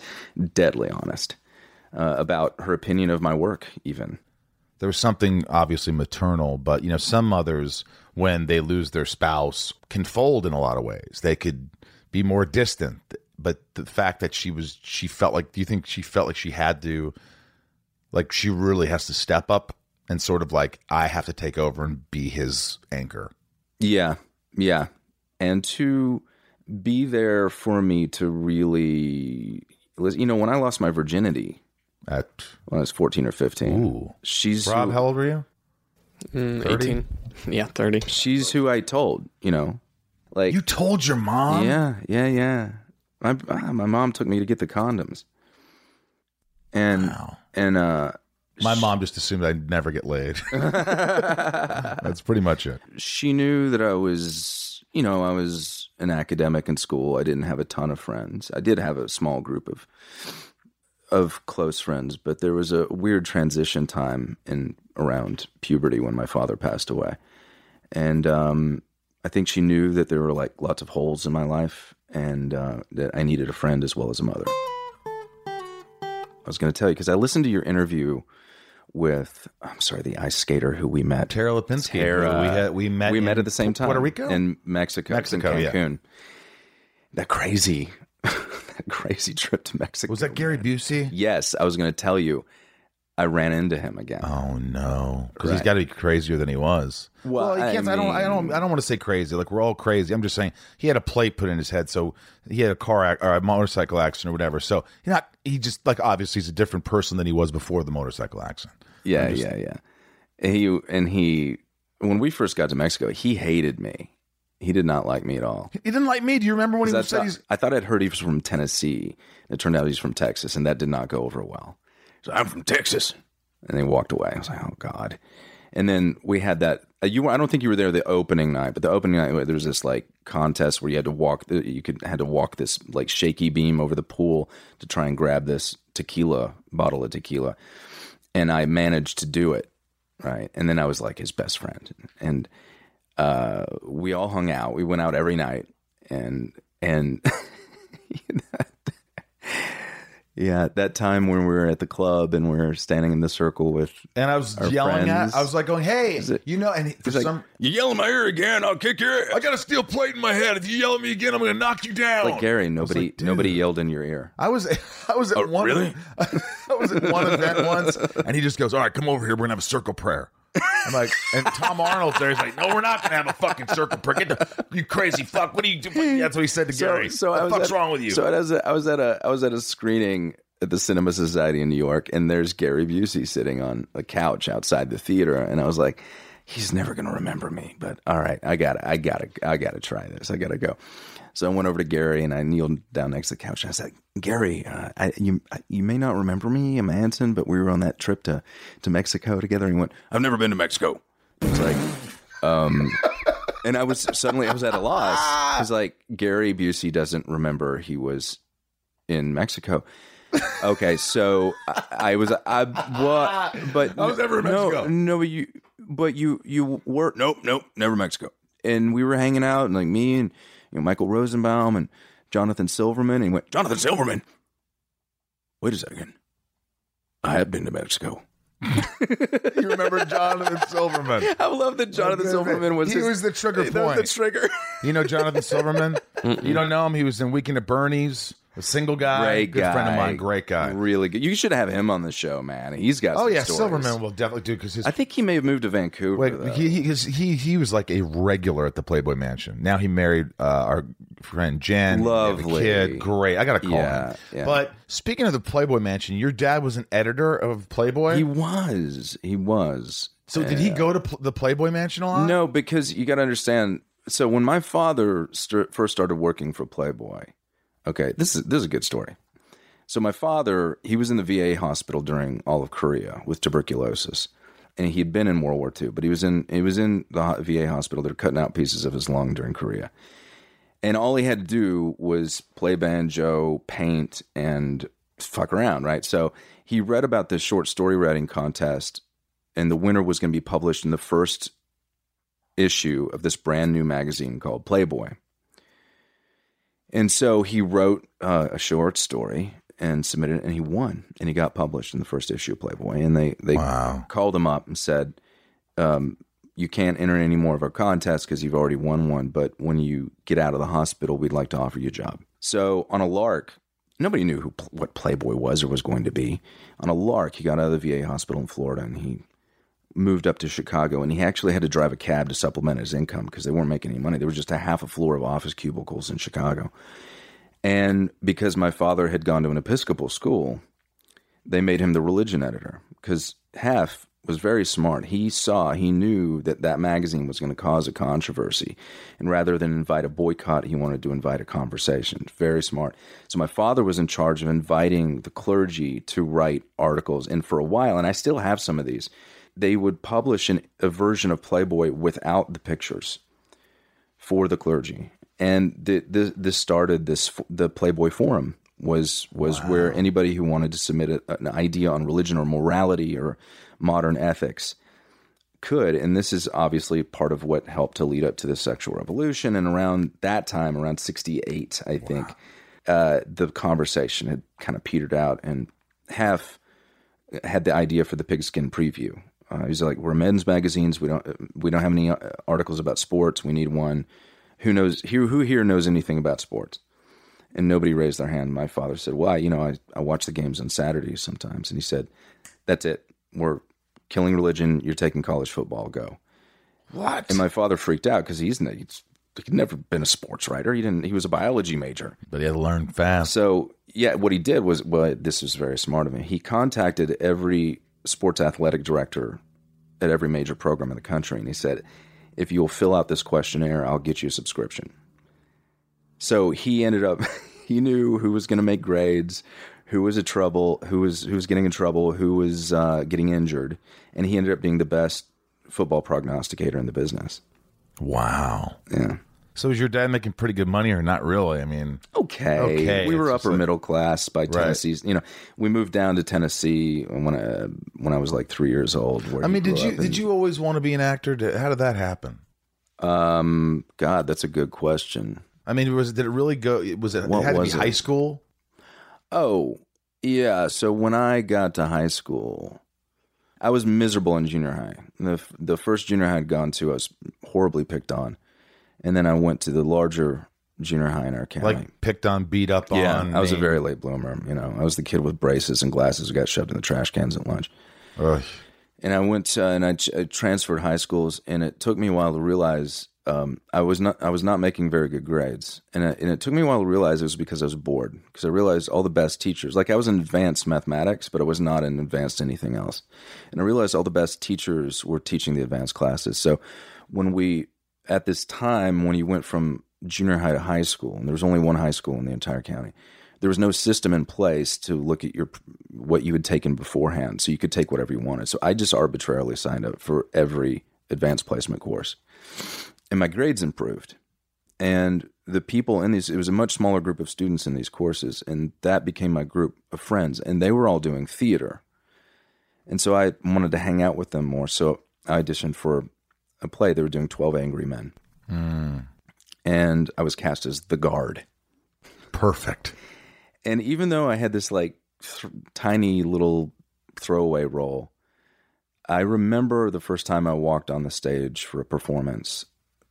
Speaker 3: deadly honest uh, about her opinion of my work even.
Speaker 1: There was something obviously maternal, but you know, some mothers, when they lose their spouse, can fold in a lot of ways. They could be more distant. But the fact that she was, she felt like, do you think she felt like she had to, like, she really has to step up and sort of like, I have to take over and be his anchor?
Speaker 3: Yeah, yeah, and to be there for me to really, you know, when I lost my virginity
Speaker 1: At,
Speaker 3: when I was fourteen or fifteen,
Speaker 1: ooh.
Speaker 3: she's
Speaker 1: Rob, how old were you?
Speaker 4: Mm, 18. Yeah, 30.
Speaker 3: She's who I told. You know, like
Speaker 1: You told your mom?
Speaker 3: Yeah, yeah, yeah. My ah, my mom took me to get the condoms, and
Speaker 1: Wow.
Speaker 3: and uh,
Speaker 1: My mom just assumed I'd never get laid. That's pretty much it.
Speaker 3: she knew that I was, you know, I was an academic in school. I didn't have a ton of friends. I did have a small group of of close friends, but there was a weird transition time in around puberty when my father passed away, and um, I think she knew that there were like lots of holes in my life, and uh, that I needed a friend as well as a mother. I was going to tell you because I listened to your interview with I'm sorry, the ice skater who we met.
Speaker 1: Tara Lipinski.
Speaker 3: Tara.
Speaker 1: we had we met
Speaker 3: we met at the same time.
Speaker 1: Puerto Rico.
Speaker 3: in Mexico,
Speaker 1: Mexico,
Speaker 3: in
Speaker 1: yeah.
Speaker 3: Cancun. That crazy, that crazy trip to Mexico.
Speaker 1: was that Gary Busey?
Speaker 3: Yes, I was going to tell you. I ran into him again.
Speaker 1: Oh no, because he's got to be crazier than he was.
Speaker 3: Well,
Speaker 1: he
Speaker 3: I
Speaker 1: can't. I, don't. I don't. I don't want to say crazy. Like we're all crazy. I'm just saying he had a plate put in his head, so he had a car or a motorcycle accident or whatever. So he not. He just like obviously he's a different person than he was before the motorcycle accident.
Speaker 3: yeah, yeah, yeah. And he and he when we first got to Mexico, he hated me. He did not like me at all.
Speaker 1: He didn't like me. Do you remember when he
Speaker 3: I
Speaker 1: said
Speaker 3: thought,
Speaker 1: he's?
Speaker 3: I thought I'd heard he was from Tennessee. It turned out he's from Texas, and that did not go over well. So I'm from Texas, and they walked away. I was like, oh god. And then we had that. Uh, you, I don't think you were there the opening night, but the opening night there was this like contest where you had to walk. You could had to walk this like shaky beam over the pool to try and grab this tequila bottle of tequila, and I managed to do it. Right, and then I was like his best friend, and uh, we all hung out. We went out every night, and and yeah, at that time when we were at the club and we are standing in the circle with,
Speaker 1: And I was yelling
Speaker 3: friends.
Speaker 1: at. I was like going, "Hey,
Speaker 3: it-
Speaker 1: you know!" And for
Speaker 3: like,
Speaker 1: some,
Speaker 3: "You yell in my ear again, I'll kick your.
Speaker 1: I got a steel plate in my head. If you yell at me again, I'm going to knock you down.
Speaker 3: Like Gary, nobody
Speaker 1: like,
Speaker 3: nobody yelled in your ear.
Speaker 1: I was I was at one
Speaker 3: Oh, really?
Speaker 1: I was at one event once, and he just goes, "All right, come over here. We're gonna have a circle prayer." I'm like, and Tom Arnold's there. He's like, "No, we're not gonna have a fucking circle. Get the you crazy fuck. What are you doing?" That's what he said to Gary.
Speaker 3: So, so
Speaker 1: what
Speaker 3: I
Speaker 1: the
Speaker 3: was
Speaker 1: fuck's
Speaker 3: at,
Speaker 1: wrong with you?
Speaker 3: So I was, at, I was at a I was at a screening at the Cinema Society in New York, and there's Gary Busey sitting on a couch outside the theater, and I was like, he's never gonna remember me, but all right, I got to I got to I got to try this. I got to go. So I went over to Gary and I kneeled down next to the couch. And I said, "Gary, uh, I, you you may not remember me, I'm Anson, but we were on that trip to to Mexico together." And he went, "I've never been to Mexico." I was like, um, and I was suddenly I was at a loss because like Gary Busey doesn't remember he was in Mexico. Okay, so I, I was I what but
Speaker 1: I was never in
Speaker 3: no,
Speaker 1: Mexico.
Speaker 3: No, but you but you you were nope nope never Mexico. And we were hanging out and like me and you know Michael Rosenbaum and Jonathan Silverman and he went Jonathan Silverman. Wait a second, I have been to Mexico.
Speaker 1: you remember Jonathan Silverman?
Speaker 3: I love that Jonathan
Speaker 1: Okay,
Speaker 3: Silverman was
Speaker 1: he
Speaker 3: his-
Speaker 1: was the trigger
Speaker 3: that was
Speaker 1: point.
Speaker 3: the trigger.
Speaker 1: You know Jonathan Silverman? you don't know him? He was in Weekend at Bernie's. A single guy,
Speaker 3: Great
Speaker 1: good
Speaker 3: guy.
Speaker 1: friend of mine, great guy.
Speaker 3: Really good. You should have him on the show, man. He's got.
Speaker 1: Oh yeah,
Speaker 3: stories.
Speaker 1: Silverman will definitely do because his
Speaker 3: I think he may have moved to Vancouver.
Speaker 1: Wait, he, he, he he was like a regular at the Playboy Mansion. Now he married uh, our friend Jen.
Speaker 3: Lovely.
Speaker 1: kid, great. I got to call
Speaker 3: Yeah,
Speaker 1: him.
Speaker 3: yeah.
Speaker 1: But speaking of the Playboy Mansion, your dad was an editor of Playboy.
Speaker 3: he was. He was.
Speaker 1: so did he go to pl- the Playboy Mansion a lot?
Speaker 3: No, because you got to understand. So when my father st- first started working for Playboy, okay, this is this is a good story. So my father, he was in the VA hospital during all of Korea with tuberculosis, and he had been in World War II, but he was in he was in the VA hospital. They're cutting out pieces of his lung during Korea, and all he had to do was play banjo, paint, and fuck around, right? So he read about this short story writing contest, and the winner was going to be published in the first issue of this brand new magazine called Playboy. And so he wrote uh, a short story and submitted it, and he won, and he got published in the first issue of Playboy. And they they
Speaker 1: Wow.
Speaker 3: called him up and said, um, "You can't enter any more of our contests because you've already won one. But when you get out of the hospital, we'd like to offer you a job." So on a lark, nobody knew who what Playboy was or was going to be. On a lark, he got out of the VA hospital in Florida, and he moved up to Chicago, and he actually had to drive a cab to supplement his income because they weren't making any money. There was just a Hef a floor of office cubicles in Chicago. And because my father had gone to an Episcopal school, they made him the religion editor because half was very smart. He saw, he knew that that magazine was going to cause a controversy. And rather than invite a boycott, he wanted to invite a conversation. Very smart. So my father was in charge of inviting the clergy to write articles. And for a while, and I still have some of these, they would publish an, a version of Playboy without the pictures for the clergy. And the, the, this started this the Playboy Forum was was where anybody who wanted to submit a, an idea on religion or morality or modern ethics could. And this is obviously part of what helped to lead up to the sexual revolution. And around that time around 68 i think uh, the conversation had kind of petered out and Hef had the idea for the pigskin preview uh, he's like we're men's magazines we don't we don't have any uh, articles about sports we need one who knows who, who here knows anything about sports and nobody raised their hand. My father said, "Why? You know, I, I watch the games on Saturdays sometimes." And he said, "That's it. We're killing religion. You're taking college football. Go."
Speaker 1: What?
Speaker 3: And my father freaked out because he's, he's he'd never been a sports writer. He didn't. He was a biology major.
Speaker 1: but he had to learn fast.
Speaker 3: So yeah, what he did was well, this was very smart of him. He contacted every sports athletic director at every major program in the country, and he said, "If you'll fill out this questionnaire, I'll get you a subscription." So he ended up. He knew who was going to make grades, who was a trouble, who was who was getting in trouble, who was uh, getting injured, and he ended up being the best football prognosticator in the business.
Speaker 1: wow.
Speaker 3: Yeah.
Speaker 1: So was your dad making pretty good money or not really? I mean,
Speaker 3: okay.
Speaker 1: Okay,
Speaker 3: We were upper
Speaker 1: like-
Speaker 3: middle class by Tennessee's. You know, we moved down to Tennessee when I, when I was like three years old.
Speaker 1: I mean, did you
Speaker 3: and-
Speaker 1: did you always want to be an actor? How did that happen?
Speaker 3: Um, God, that's a good question.
Speaker 1: I mean, was did it really go? Was it,
Speaker 3: What
Speaker 1: it had to
Speaker 3: was
Speaker 1: be
Speaker 3: it?
Speaker 1: high school?
Speaker 3: Oh, yeah. So when I got to high school, I was miserable in junior high. The the first junior high I'd gone to, I was horribly picked on, and then I went to the larger junior high in our county.
Speaker 1: Like picked on, beat up on.
Speaker 3: yeah,
Speaker 1: on.
Speaker 3: I was a very late bloomer. You know, I was the kid with braces and glasses who got shoved in the trash cans at lunch.
Speaker 1: Ugh.
Speaker 3: and I went uh, and I, I transferred high schools, and it took me a while to realize um, I was not I was not making very good grades, and it, and it took me a while to realize it was because I was bored. Because I realized all the best teachers, like I was in advanced mathematics, but I was not in advanced anything else, and I realized all the best teachers were teaching the advanced classes. So when we at this time when you went from junior high to high school, and there was only one high school in the entire county there was no system in place to look at your what you had taken beforehand. So you could take whatever you wanted. So i just arbitrarily signed up for every advanced placement course. And my grades improved. And the people in these it was a much smaller group of students in these courses and that became my group of friends and they were all doing theater. And so i wanted to hang out with them more. So i auditioned for a play they were doing 12 angry men hmm. and i was cast as the guard
Speaker 1: Perfect.
Speaker 3: and even though I had this like th- tiny little throwaway role, I remember the first time I walked on the stage for a performance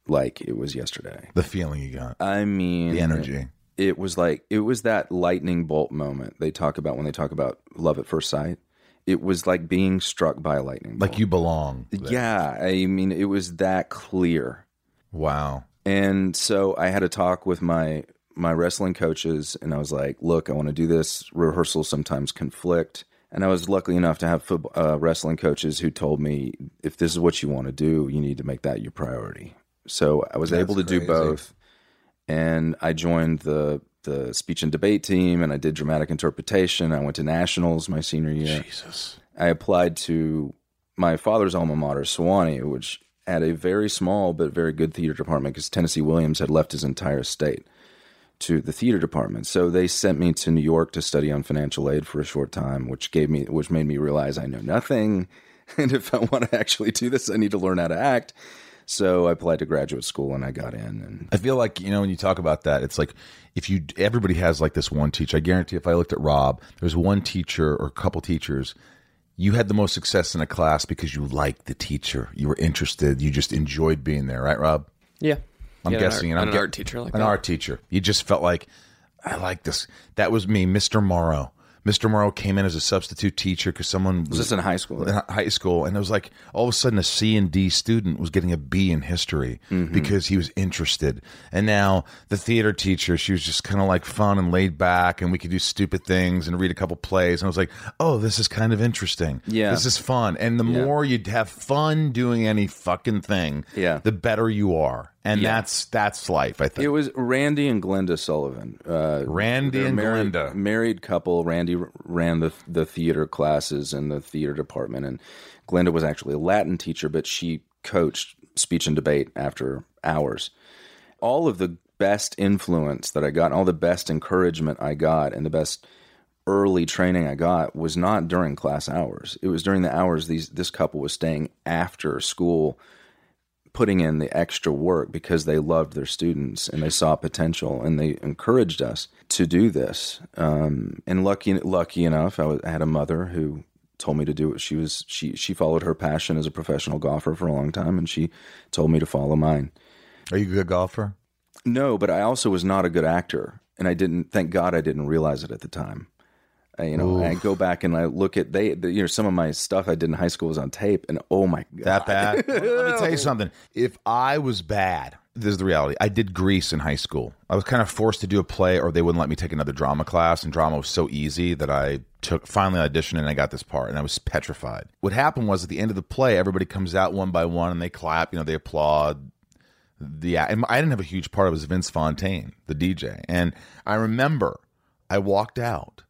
Speaker 3: like it was yesterday.
Speaker 1: The feeling you got,
Speaker 3: I mean,
Speaker 1: the energy.
Speaker 3: It was like it was that lightning bolt moment they talk about when they talk about love at first sight. It was like being struck by a lightning bolt.
Speaker 1: Like you belong.
Speaker 3: Yeah, I mean, it was that clear.
Speaker 1: Wow.
Speaker 3: And so I had a talk with my my wrestling coaches, and I was like, "Look, I want to do this. Rehearsals sometimes conflict." And I was lucky enough to have football, uh, wrestling coaches who told me, "If this is what you want to do, you need to make that your priority." So I was able to do
Speaker 1: crazy.
Speaker 3: both, and I joined the the speech and debate team, and I did dramatic interpretation. I went to nationals my senior year.
Speaker 1: Jesus.
Speaker 3: I applied to my father's alma mater, Sewanee, which had a very small but very good theater department because Tennessee Williams had left his entire state to the theater department. So they sent me to New York to study on financial aid for a short time, which gave me which made me realize I know nothing. And if I want to actually do this, I need to learn how to act. So I applied to graduate school and I got in and
Speaker 1: I feel like you know when you talk about that, it's like if you everybody has like this one teacher. I guarantee if I looked at Rob, there's one teacher or a couple teachers. You had the most success in a class because you liked the teacher. You were interested. You just enjoyed being there, right, Rob?
Speaker 4: Yeah.
Speaker 1: I'm
Speaker 4: Yeah, an
Speaker 1: guessing,
Speaker 4: art,
Speaker 1: and I'm
Speaker 4: an
Speaker 1: get-
Speaker 4: art teacher like
Speaker 1: an
Speaker 4: that.
Speaker 1: art teacher. You just felt like I like this. That was me, Mr. Morrow. Mr. Morrow came in as a substitute teacher because someone
Speaker 3: Was this in high school?
Speaker 1: in high school, and it was like all of a sudden a C and D student was getting a B in history
Speaker 3: Mm-hmm.
Speaker 1: because he was interested. And now the theater teacher, she was just kind of like fun and laid back, and we could do stupid things and read a couple plays. And I was like, oh, this is kind of interesting.
Speaker 3: Yeah.
Speaker 1: this is fun. And the
Speaker 3: Yeah.
Speaker 1: more you'd have fun doing any fucking thing,
Speaker 3: Yeah.
Speaker 1: the better you are. And
Speaker 3: Yeah.
Speaker 1: that's that's life. I think.
Speaker 3: It was Randy and Glenda Sullivan. Uh,
Speaker 1: Randy and
Speaker 3: married,
Speaker 1: Glenda.
Speaker 3: married couple. Randy ran the the theater classes in the theater department, and Glenda was actually a Latin teacher, but she coached speech and debate after hours. All of the best influence that I got, all the best encouragement I got, and the best early training I got was not during class hours. It was during the hours these this couple was staying after school putting in the extra work because they loved their students and they saw potential and they encouraged us to do this. Um, and lucky, lucky enough, I, was, I had a mother who told me to do it. She was she she followed her passion as a professional golfer for a long time, and she told me to follow mine.
Speaker 1: Are you a good golfer?
Speaker 3: No, but I also was not a good actor, and I didn't. Thank God I didn't realize it at the time. I, you know, I go back and I look at they, the, you know, some of my stuff I did in high school was on tape, and oh my god,
Speaker 1: that bad. Let me tell you something. If I was bad, this is the reality. I did Grease in high school. I was kind of forced to do a play, or they wouldn't let me take another drama class, and drama was so easy that I took finally auditioned and I got this part, and I was petrified. What happened was at the end of the play, everybody comes out one by one and they clap. You know, they applaud. The and I didn't have a huge part. It was Vince Fontaine, the DJ, and I remember I walked out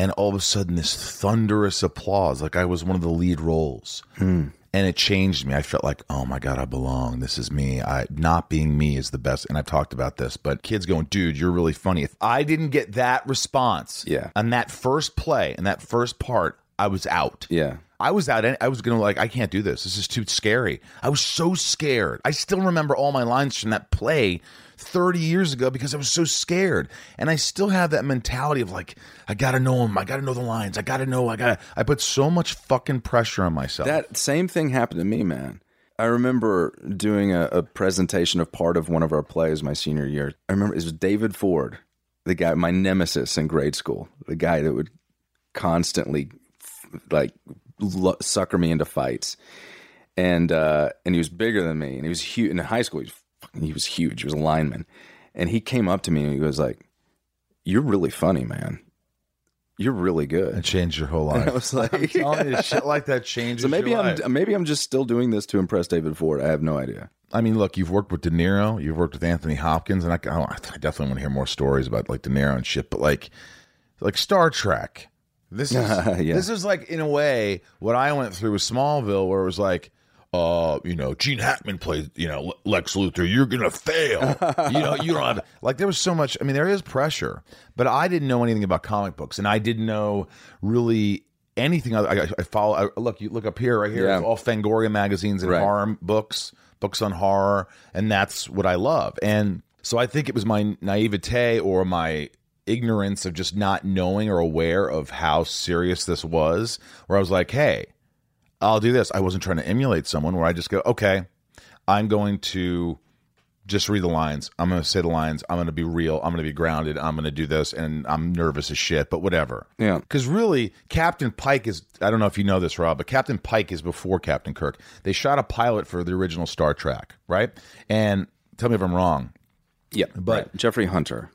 Speaker 1: and all of a sudden this thunderous applause like i was one of the lead roles hmm. and it changed me i felt like oh my god i belong this is me i not being me is the best and i've talked about this but kids going dude you're really funny if i didn't get that response
Speaker 3: Yeah.
Speaker 1: on that first play and that first part i was out
Speaker 3: yeah.
Speaker 1: I was out. I was gonna like. I can't do this. This is too scary. I was so scared. I still remember all my lines from that play thirty years ago because I was so scared. And I still have that mentality of like, I gotta know them. I gotta know the lines. I gotta know. I gotta. I put so much fucking pressure on myself.
Speaker 3: That same thing happened to me, man. I remember doing a, a presentation of part of one of our plays my senior year. I remember it was David Ford, the guy, my nemesis in grade school, the guy that would constantly like sucker me into fights, and uh, and he was bigger than me, and he was huge in high school. He was, he was huge. He was a lineman, and he came up to me and he was like, "You're really funny, man. You're really good."
Speaker 1: it changed your whole life.
Speaker 3: I was like,
Speaker 1: you, shit like that changes.
Speaker 3: so maybe
Speaker 1: your
Speaker 3: I'm
Speaker 1: life.
Speaker 3: maybe I'm just still doing this to impress David Ford. I have no idea.
Speaker 1: I mean, look, you've worked with De Niro, you've worked with Anthony Hopkins, and I, I definitely want to hear more stories about like De Niro and shit. But like, like Star Trek, this is
Speaker 3: Yeah.
Speaker 1: this is like in a way what I went through with Smallville, where it was like, uh, you know, Gene Hackman played, you know, Lex Luthor. You're gonna fail. you know, you don't have like there was so much. I mean, there is pressure, but I didn't know anything about comic books, and I didn't know really anything. Other, I, I follow. I, look, you look up here, right here.
Speaker 3: Yeah.
Speaker 1: It's all Fangoria magazines and
Speaker 3: Right.
Speaker 1: horror books, books on horror, and that's what I love. And so I think it was my naivete or my ignorance of just not knowing or aware of how serious this was, where I was like, hey, I'll do this. I wasn't trying to emulate someone where I just go, okay, I'm going to just read the lines. I'm going to say the lines. I'm going to be real. I'm going to be grounded. I'm going to do this. And I'm nervous as shit, but whatever.
Speaker 3: Yeah.
Speaker 1: Because really, Captain Pike is, I don't know if you know this, Rob, but Captain Pike is before Captain Kirk. They shot a pilot for the original Star Trek, right? And tell me if I'm wrong.
Speaker 3: Yeah,
Speaker 1: But-
Speaker 3: right. Jeffrey Hunter,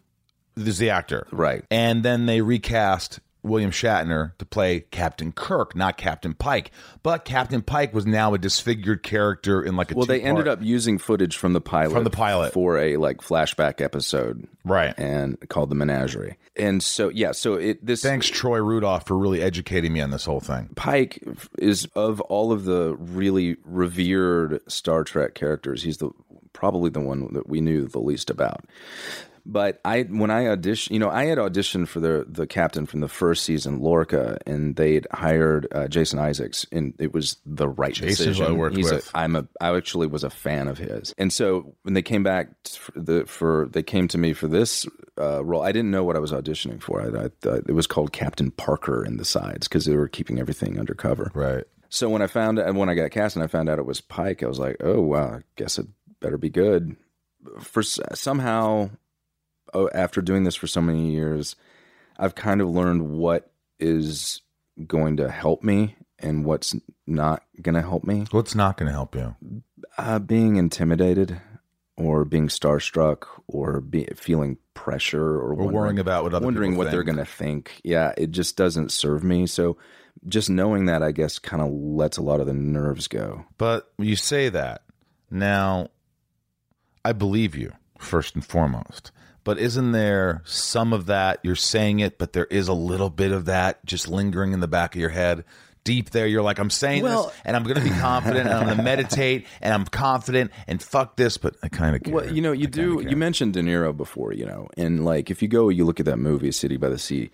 Speaker 1: This is the actor.
Speaker 3: right?
Speaker 1: And then they recast William Shatner to play Captain Kirk, not Captain Pike. But Captain Pike was now a disfigured character in like a
Speaker 3: Well, they
Speaker 1: two-part-
Speaker 3: ended up using footage from the pilot
Speaker 1: From the pilot.
Speaker 3: for a like flashback episode,
Speaker 1: Right.
Speaker 3: And called the Menagerie. And so yeah, so it this
Speaker 1: Thanks, Troy Rudolph, for really educating me on this whole thing.
Speaker 3: Pike is of all of the really revered Star Trek characters, he's the probably the one that we knew the least about. But I, when I auditioned, you know, I had auditioned for the the captain from the first season, Lorca, and they'd hired uh, Jason Isaacs, and it was the right
Speaker 1: Jason's
Speaker 3: decision.
Speaker 1: I worked
Speaker 3: He's a-
Speaker 1: with.
Speaker 3: I'm a, I actually was a fan of his, and so when they came back for the for they came to me for this uh, role, I didn't know what I was auditioning for. I, I thought it was called Captain Parker in the sides because they were keeping everything undercover.
Speaker 1: Right.
Speaker 3: So when I found and when I got cast and I found out it was Pike, I was like, oh wow, I guess it better be good. For somehow, after doing this for so many years, I've kind of learned what is going to help me and what's not going to help me.
Speaker 1: What's not going to help you?
Speaker 3: Uh, being intimidated or being starstruck or be, feeling pressure or,
Speaker 1: Or worrying about what other
Speaker 3: wondering
Speaker 1: people
Speaker 3: what they're going to think. Yeah, it just doesn't serve me. So just knowing that, I guess, kind of lets a lot of the nerves go.
Speaker 1: But you say that. Now, I believe you, first and foremost. But isn't there some of that? You're saying it, but there is a little bit of that just lingering in the back of your head. Deep there, you're like, I'm saying
Speaker 3: Well-
Speaker 1: this, and I'm going to be confident, and I'm going to meditate, and I'm confident, and fuck this, but I kind of care.
Speaker 3: Well, you know, you
Speaker 1: I
Speaker 3: do. You mentioned De Niro before, you know, and like if you go, you look at that movie, City by the Sea.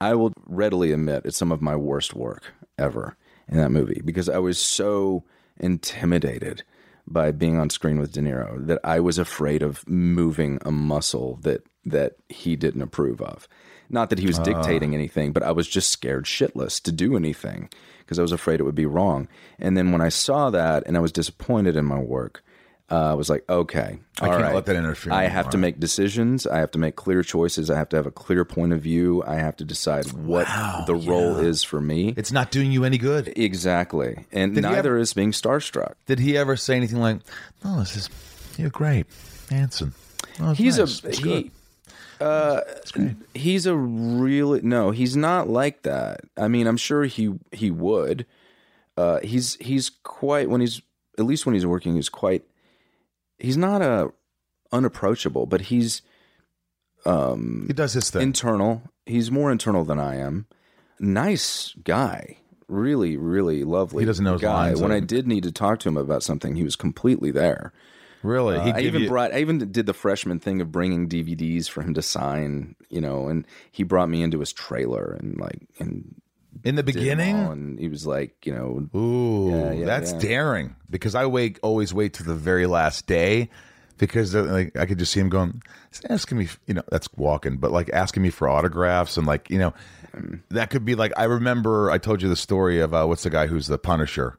Speaker 3: I will readily admit it's some of my worst work ever in that movie because I was so intimidated by being on screen with De Niro that I was afraid of moving a muscle that that he didn't approve of. Not that he was ah. dictating anything, but I was just scared shitless to do anything because I was afraid it would be wrong. And then when I saw that and I was disappointed in my work, uh, I was like, okay,
Speaker 1: I can't
Speaker 3: right.
Speaker 1: let that interfere
Speaker 3: I have to make decisions. I have to make clear choices. I have to have a clear point of view. I have to decide what the role is for me.
Speaker 1: it's not doing you any good.
Speaker 3: exactly, and
Speaker 1: Did he
Speaker 3: neither is being starstruck.
Speaker 1: Did he ever say anything like, "No, this is you're great, Anson"? Oh,
Speaker 3: He's
Speaker 1: nice.
Speaker 3: a
Speaker 1: It's
Speaker 3: he,
Speaker 1: good.
Speaker 3: he's a really no. He's not like that. I mean, I'm sure he he would. Uh, he's he's quite when he's at least when he's working. He's quite. He's not a unapproachable, but he's
Speaker 1: he does his thing.
Speaker 3: internal. He's more internal than I am. Nice guy. Really, really lovely.
Speaker 1: He doesn't know his
Speaker 3: guy.
Speaker 1: lines,
Speaker 3: When. I did need to talk to him about something, he was completely there.
Speaker 1: really,
Speaker 3: Uh,
Speaker 1: he
Speaker 3: I even
Speaker 1: you-
Speaker 3: brought. I even did the freshman thing of bringing DVDs for him to sign. You know, and he brought me into his trailer and like and
Speaker 1: in the beginning.
Speaker 3: and he was like, you know,
Speaker 1: Ooh,
Speaker 3: Yeah, yeah,
Speaker 1: that's
Speaker 3: yeah.
Speaker 1: daring because I wait always wait to the very last day because uh, like I could just see him going asking me you know that's walking but like asking me for autographs and like you know that could be like I remember I told you the story of uh, what's the guy who's the Punisher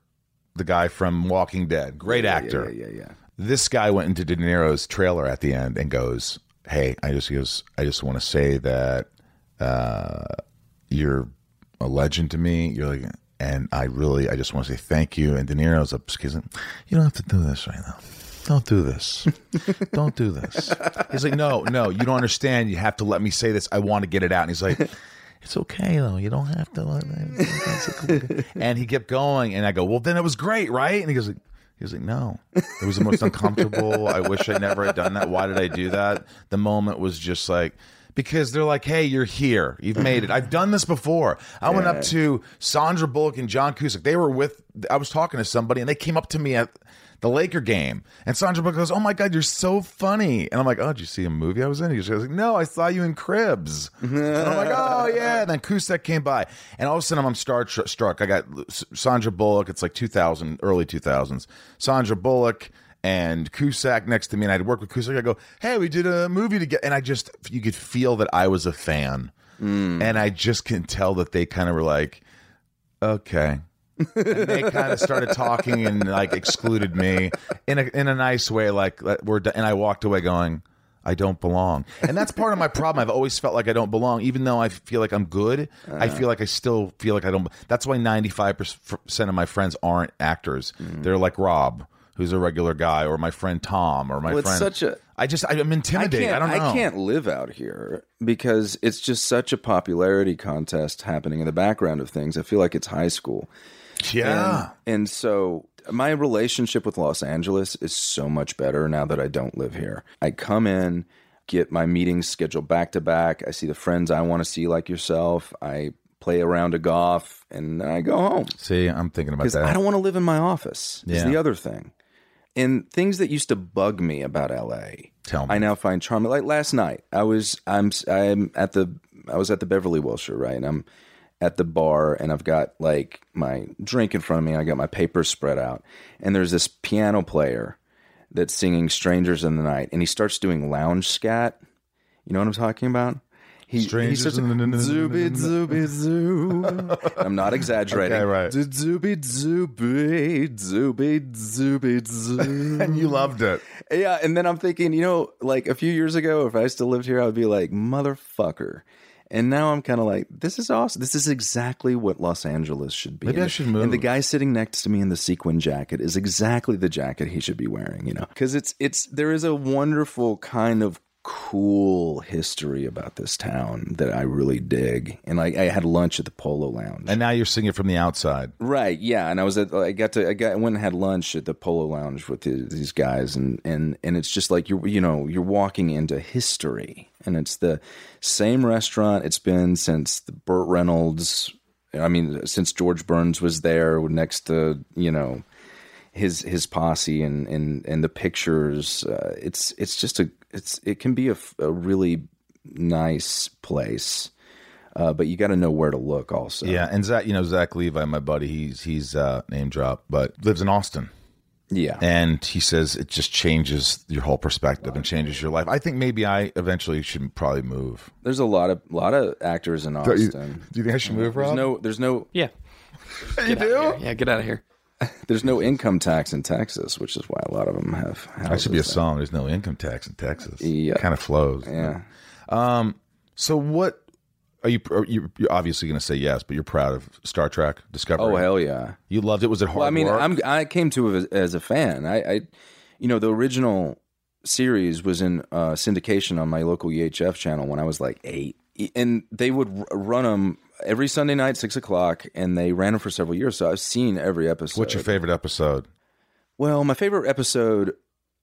Speaker 1: the guy from Walking Dead great actor
Speaker 3: yeah, yeah, yeah.
Speaker 1: this guy went into De Niro's trailer at the end and goes, "Hey, I just he goes, I just want to say that uh, you're a legend to me. You're like, and I really, I just want to say thank you." And De Niro's up, he's like, "You don't have to do this right now. Don't do this. don't do this." He's like, "No, no, you don't understand. You have to let me say this. I want to get it out." And he's like. It's okay though. You don't have to. Let me. and he kept going, and I go, "Well, then it was great, right?" And he goes, like, "He was like, no, it was the most uncomfortable. I wish I never had done that. Why did I do that?" The moment was just like because they're like, "Hey, you're here. You've made it. I've done this before." I went up to Sandra Bullock and John Cusack. They were with. I was talking to somebody, and they came up to me at the Laker game, and Sandra Bullock goes, "Oh my god, you're so funny!" And I'm like, "Oh, did you see a movie I was in?" He goes, like, "No, I saw you in Cribs." and I'm like, "Oh yeah." And then Cusack came by, and all of a sudden I'm star struck. I got Sandra Bullock. It's like 2000, early 2000s. Sandra Bullock and Cusack next to me, and I'd work with Cusack. I go, "Hey, we did a movie together," and I just you could feel that I was a fan, hmm. and I just can tell that they kind of were like, "Okay." and they kind of started talking and like excluded me in a in a nice way, like we're done. and I walked away going, I don't belong, and that's part of my problem. I've always felt like I don't belong, even though I feel like I'm good. I uh-huh. feel like I still feel like I don't. That's why 95 percent of my friends aren't actors. Hmm. They're like Rob, who's a regular guy, or my friend Tom, or my
Speaker 3: Well, it's
Speaker 1: friend.
Speaker 3: such a-
Speaker 1: I just I'm intimidated. I,
Speaker 3: can't.
Speaker 1: don't know.
Speaker 3: I can't live out here because it's just such a popularity contest happening in the background of things. I feel like it's high school.
Speaker 1: Yeah.
Speaker 3: And, and so my relationship with Los Angeles is so much better now that I don't live here. I come in, get my meetings scheduled back to back. I see the friends I want to see, like yourself. I play a round of golf, and then I go home
Speaker 1: See, I'm thinking about that.
Speaker 3: I don't want to live in my office. Is the other thing. And things that used to bug me about LA,
Speaker 1: Tell me.
Speaker 3: I now find charming. Like last night, I was I'm I'm at the I was at the Beverly Wilshire, right? And I'm at the bar, and I've got like my drink in front of me. I got my papers spread out, and there's this piano player that's singing "Strangers in the Night," and he starts doing lounge scat. You know what I'm talking about? He, he
Speaker 1: Strangers
Speaker 3: starts
Speaker 1: in the-
Speaker 3: zooby zooby zoo. I'm not exaggerating.
Speaker 1: Okay, right.
Speaker 3: Zooby zooby zooby zooby zoo.
Speaker 1: and you loved it.
Speaker 3: Yeah, and then I'm thinking, you know, like a few years ago, if I still lived here, I would be like, motherfucker. And now I'm kind of like, this is awesome. This is exactly what Los Angeles should be.
Speaker 1: Maybe
Speaker 3: and,
Speaker 1: I should
Speaker 3: And the guy sitting next to me in the sequin jacket is exactly the jacket he should be wearing. You know, because it's it's there is a wonderful kind of cool history about this town that I really dig. And like, I had lunch at the Polo Lounge.
Speaker 1: And now you're seeing it from the outside.
Speaker 3: Right, yeah, and I was at I got to I got I went and had lunch at the Polo Lounge with the, these guys, and and and it's just like you're you know you're walking into history, and it's the same restaurant it's been since the Burt Reynolds, I mean since George Burns was there next to you know his his posse and and and the pictures. Uh, it's it's just a it's it can be a really nice place. Uh, but you got to know where to look also.
Speaker 1: Yeah, and Zach, you know Zach Levi, my buddy, he's he's uh, name drop, but lives in Austin,
Speaker 3: Yeah.
Speaker 1: and he says it just changes your whole perspective and changes your life. I think maybe I eventually should probably move.
Speaker 3: There's a lot of lot of actors in Austin.
Speaker 1: Do
Speaker 3: Austin.
Speaker 1: you think I should move,
Speaker 3: There's no there's no
Speaker 4: Yeah.
Speaker 1: you do.
Speaker 4: Yeah, get out of here.
Speaker 3: there's no income tax in Texas, which is why a lot of them have. Houses
Speaker 1: That should be a
Speaker 3: there.
Speaker 1: song. There's no income tax in Texas.
Speaker 3: Yeah.
Speaker 1: kind of flows.
Speaker 3: Yeah.
Speaker 1: So what are you? Are you you're obviously going to say yes, but you're proud of Star Trek Discovery.
Speaker 3: Oh hell yeah.
Speaker 1: You loved it. Was it hard
Speaker 3: Well, I mean,
Speaker 1: work?
Speaker 3: I'm I came to it as, as a fan. I, I, you know, the original series was in uh, syndication on my local UHF channel when I was like eight, and they would r- run them every Sunday night, six o'clock, and they ran them for several years. So I've seen every episode.
Speaker 1: What's your favorite episode?
Speaker 3: Well, my favorite episode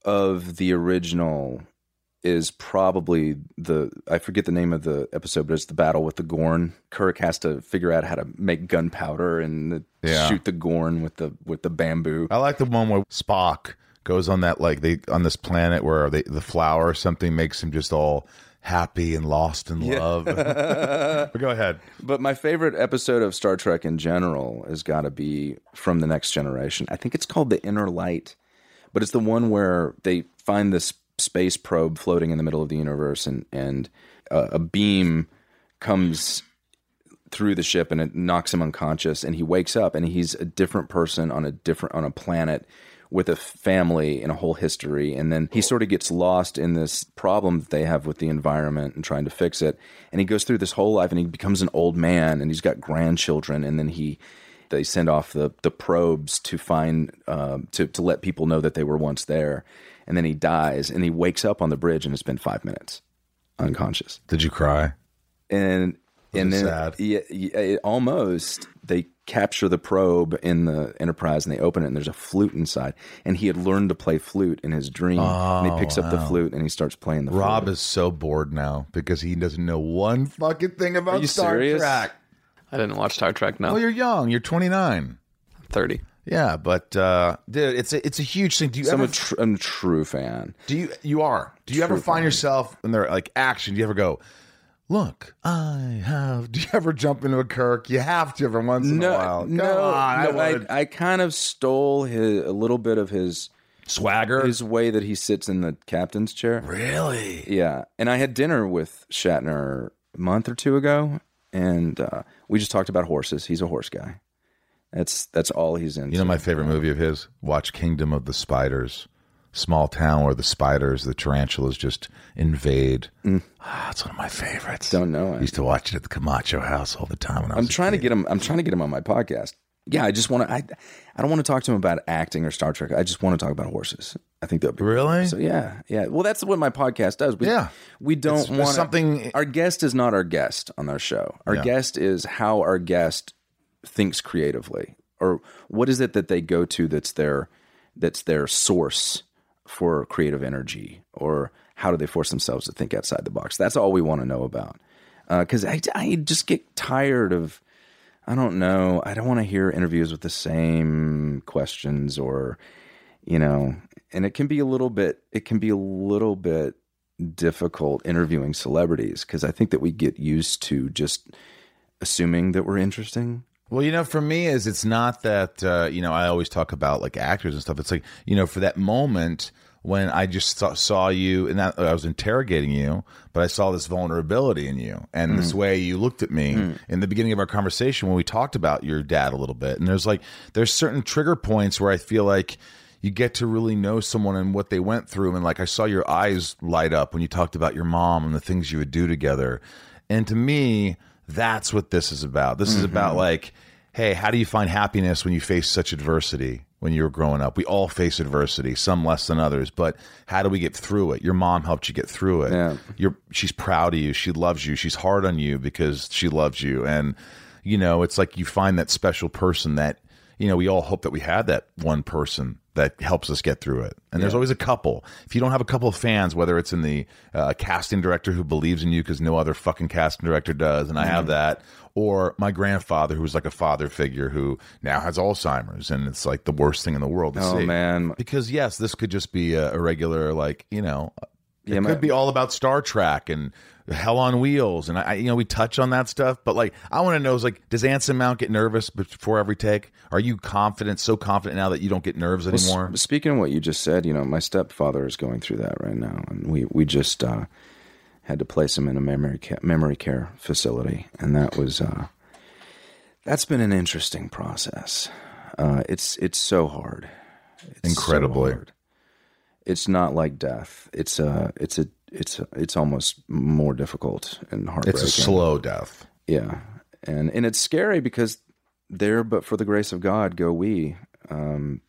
Speaker 3: of the original is probably the I forget the name of the episode, but it's the battle with the Gorn. Kirk has to figure out how to make gunpowder and
Speaker 1: Yeah.
Speaker 3: shoot the Gorn with the with the bamboo.
Speaker 1: I like the one where Spock goes on that like they on this planet where they, the flower or something makes him just all happy and lost in love. but go ahead.
Speaker 3: But my favorite episode of Star Trek in general has got to be from the Next Generation. I think it's called The Inner Light, but it's the one where they find this space probe floating in the middle of the universe, and and uh, a beam comes through the ship and it knocks him unconscious, and he wakes up and he's a different person on a different on a planet with a family and a whole history and then he sort of gets lost in this problem that they have with the environment and trying to fix it. And he goes through this whole life and he becomes an old man and he's got grandchildren and then he they send off the the probes to find um, to to let people know that they were once there. And then he dies and he wakes up on the bridge and it's been five minutes unconscious.
Speaker 1: Did you cry?
Speaker 3: and and
Speaker 1: it
Speaker 3: then
Speaker 1: sad?
Speaker 3: Yeah, yeah, it almost they capture the probe in the Enterprise and they open it and there's a flute inside and he had learned to play flute in his dream and he picks up the flute and he starts playing the
Speaker 1: Rob
Speaker 3: flute.
Speaker 1: is so bored now because he doesn't know one fucking thing about
Speaker 3: you
Speaker 1: Star
Speaker 3: serious?
Speaker 1: Trek.
Speaker 4: I didn't watch Star Trek. No,
Speaker 1: Well, you're young. You're 29.
Speaker 4: 30.
Speaker 1: Yeah, but uh, dude, it's a it's a huge thing. Do you
Speaker 3: So I'm
Speaker 1: ever
Speaker 3: a, tr- I'm a true fan.
Speaker 1: Do you you are? Do you ever find
Speaker 3: fan.
Speaker 1: yourself in their like action? Do you ever go, look, I have? Do you ever jump into a Kirk? You have to every once in a while. Come
Speaker 3: no,
Speaker 1: on, I,
Speaker 3: no, I,
Speaker 1: wanna-
Speaker 3: I kind of stole his, a little bit of his
Speaker 1: swagger.
Speaker 3: his way that he sits in the captain's chair.
Speaker 1: really?
Speaker 3: Yeah, and I had dinner with Shatner a month or two ago, and uh, we just talked about horses. He's a horse guy. That's that's all he's in.
Speaker 1: You know my favorite movie of his? Watch Kingdom of the Spiders. Small town where the spiders, the tarantulas, just invade. Ah, it's one of my favorites.
Speaker 3: Mm. Don't know it.
Speaker 1: I used to watch it at the Camacho house all the time. When I was
Speaker 3: I'm trying to get him. I'm trying to get him on my podcast. Yeah, I just want to. I I don't want to talk to him about acting or Star Trek. I just want to talk about horses. I think that
Speaker 1: Really?
Speaker 3: So yeah, yeah. Well, that's what my podcast does. We,
Speaker 1: Yeah.
Speaker 3: we don't want
Speaker 1: something-
Speaker 3: Our guest is not our guest on our show. Our
Speaker 1: Yeah.
Speaker 3: guest is how our guest thinks creatively, or what is it that they go to that's their that's their source for creative energy, or how do they force themselves to think outside the box? That's all we want to know about. Uh, because I I just get tired of. I don't know. I don't want to hear interviews with the same questions or, you know, and it can be a little bit, it can be a little bit difficult interviewing celebrities because I think that we get used to just assuming that we're interesting.
Speaker 1: Well, you know, for me, is it's not that uh, you know I always talk about like actors and stuff. It's like you know, for that moment when I just saw, saw you and that, I was interrogating you, but I saw this vulnerability in you and this way you looked at me in the beginning of our conversation when we talked about your dad a little bit. And there's like there's certain trigger points where I feel like you get to really know someone and what they went through. And like I saw your eyes light up when you talked about your mom and the things you would do together. And to me, that's what this is about. This is mm-hmm. about like, hey, how do you find happiness when you face such adversity when you were growing up? We all face adversity, some less than others, but how do we get through it? Your mom helped you get through it.
Speaker 3: Yeah.
Speaker 1: You're she's proud of you. She loves you. She's hard on you because she loves you. And you know, it's like you find that special person that you know, we all hope that we had that one person that helps us get through it. And there's always a couple. If you don't have a couple of fans, whether it's in the uh, casting director who believes in you because no other fucking casting director does, and I have that, or my grandfather who's like a father figure who now has Alzheimer's, and it's like the worst thing in the world to
Speaker 3: Oh,
Speaker 1: see.
Speaker 3: man.
Speaker 1: Because yes, this could just be a, a regular, like you know, it
Speaker 3: Yeah,
Speaker 1: could
Speaker 3: my-
Speaker 1: be all about Star Trek and Hell on Wheels, and I, you know, we touch on that stuff. But like, I want to know is like, does Anson Mount get nervous before every take? Are you confident, so confident now that you don't get nerves anymore?
Speaker 3: Speaking of what you just said, you know, my stepfather is going through that right now, and we we just uh, had to place him in a memory ca- memory care facility, and that was uh, that's been an interesting process. Uh, it's it's so hard, It's so
Speaker 1: Incredibly.
Speaker 3: hard. It's not like death. It's a it's a it's a, it's almost more difficult and heartbreaking.
Speaker 1: it's a slow death.
Speaker 3: Yeah, and and it's scary because there, but for the grace of God, go we. Um,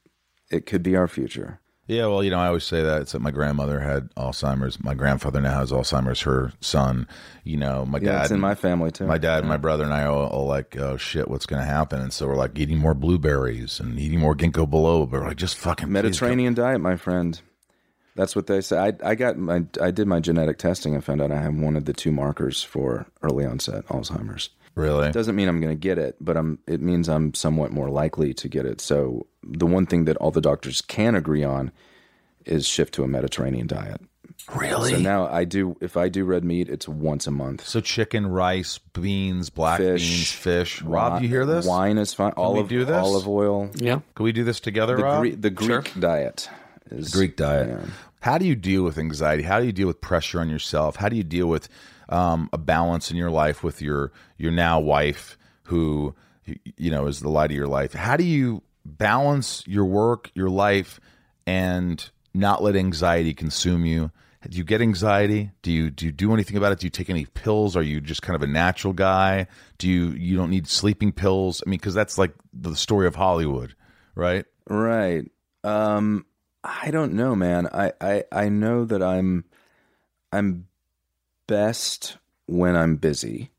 Speaker 3: it could be our future.
Speaker 1: Yeah, well, you know, I always say that. It's that my grandmother had Alzheimer's. My grandfather now has Alzheimer's. Her son, you know, my
Speaker 3: Yeah,
Speaker 1: dad.
Speaker 3: it's in my family too.
Speaker 1: My dad and my brother and I are like, oh shit, what's going to happen? And so we're like eating more blueberries and eating more ginkgo biloba. But We're like, just fucking
Speaker 3: Mediterranean diet, my friend. That's what they say. I I got my I did my genetic testing and found out I have one of the two markers for early onset Alzheimer's.
Speaker 1: Really?
Speaker 3: Doesn't mean I'm going to get it, but I'm. It means I'm somewhat more likely to get it. So the one thing that all the doctors can agree on is shift to a Mediterranean diet.
Speaker 1: Really?
Speaker 3: So now I do. If I do red meat, it's once a month.
Speaker 1: So chicken, rice, beans, black
Speaker 3: Fish,
Speaker 1: beans, fish. Rob,
Speaker 3: Wi-
Speaker 1: you hear this?
Speaker 3: Wine is fine.
Speaker 1: we
Speaker 3: Olive,
Speaker 1: do this?
Speaker 3: olive oil.
Speaker 4: Yeah.
Speaker 1: Can we do this together,
Speaker 3: The,
Speaker 1: Rob?
Speaker 3: Gre- the Greek diet is
Speaker 1: Greek diet.
Speaker 3: Yeah.
Speaker 1: How do you deal with anxiety? How do you deal with pressure on yourself? How do you deal with um, a balance in your life with your your now wife, who you know is the light of your life? How do you balance your work, your life, and not let anxiety consume you? Do you get anxiety? Do you do you do anything about it? Do you take any pills? Are you just kind of a natural guy? Do you you don't need sleeping pills? I mean, because that's like the story of Hollywood, right?
Speaker 3: Right. Um I don't know, man. I, I I know that I'm I'm best when I'm busy.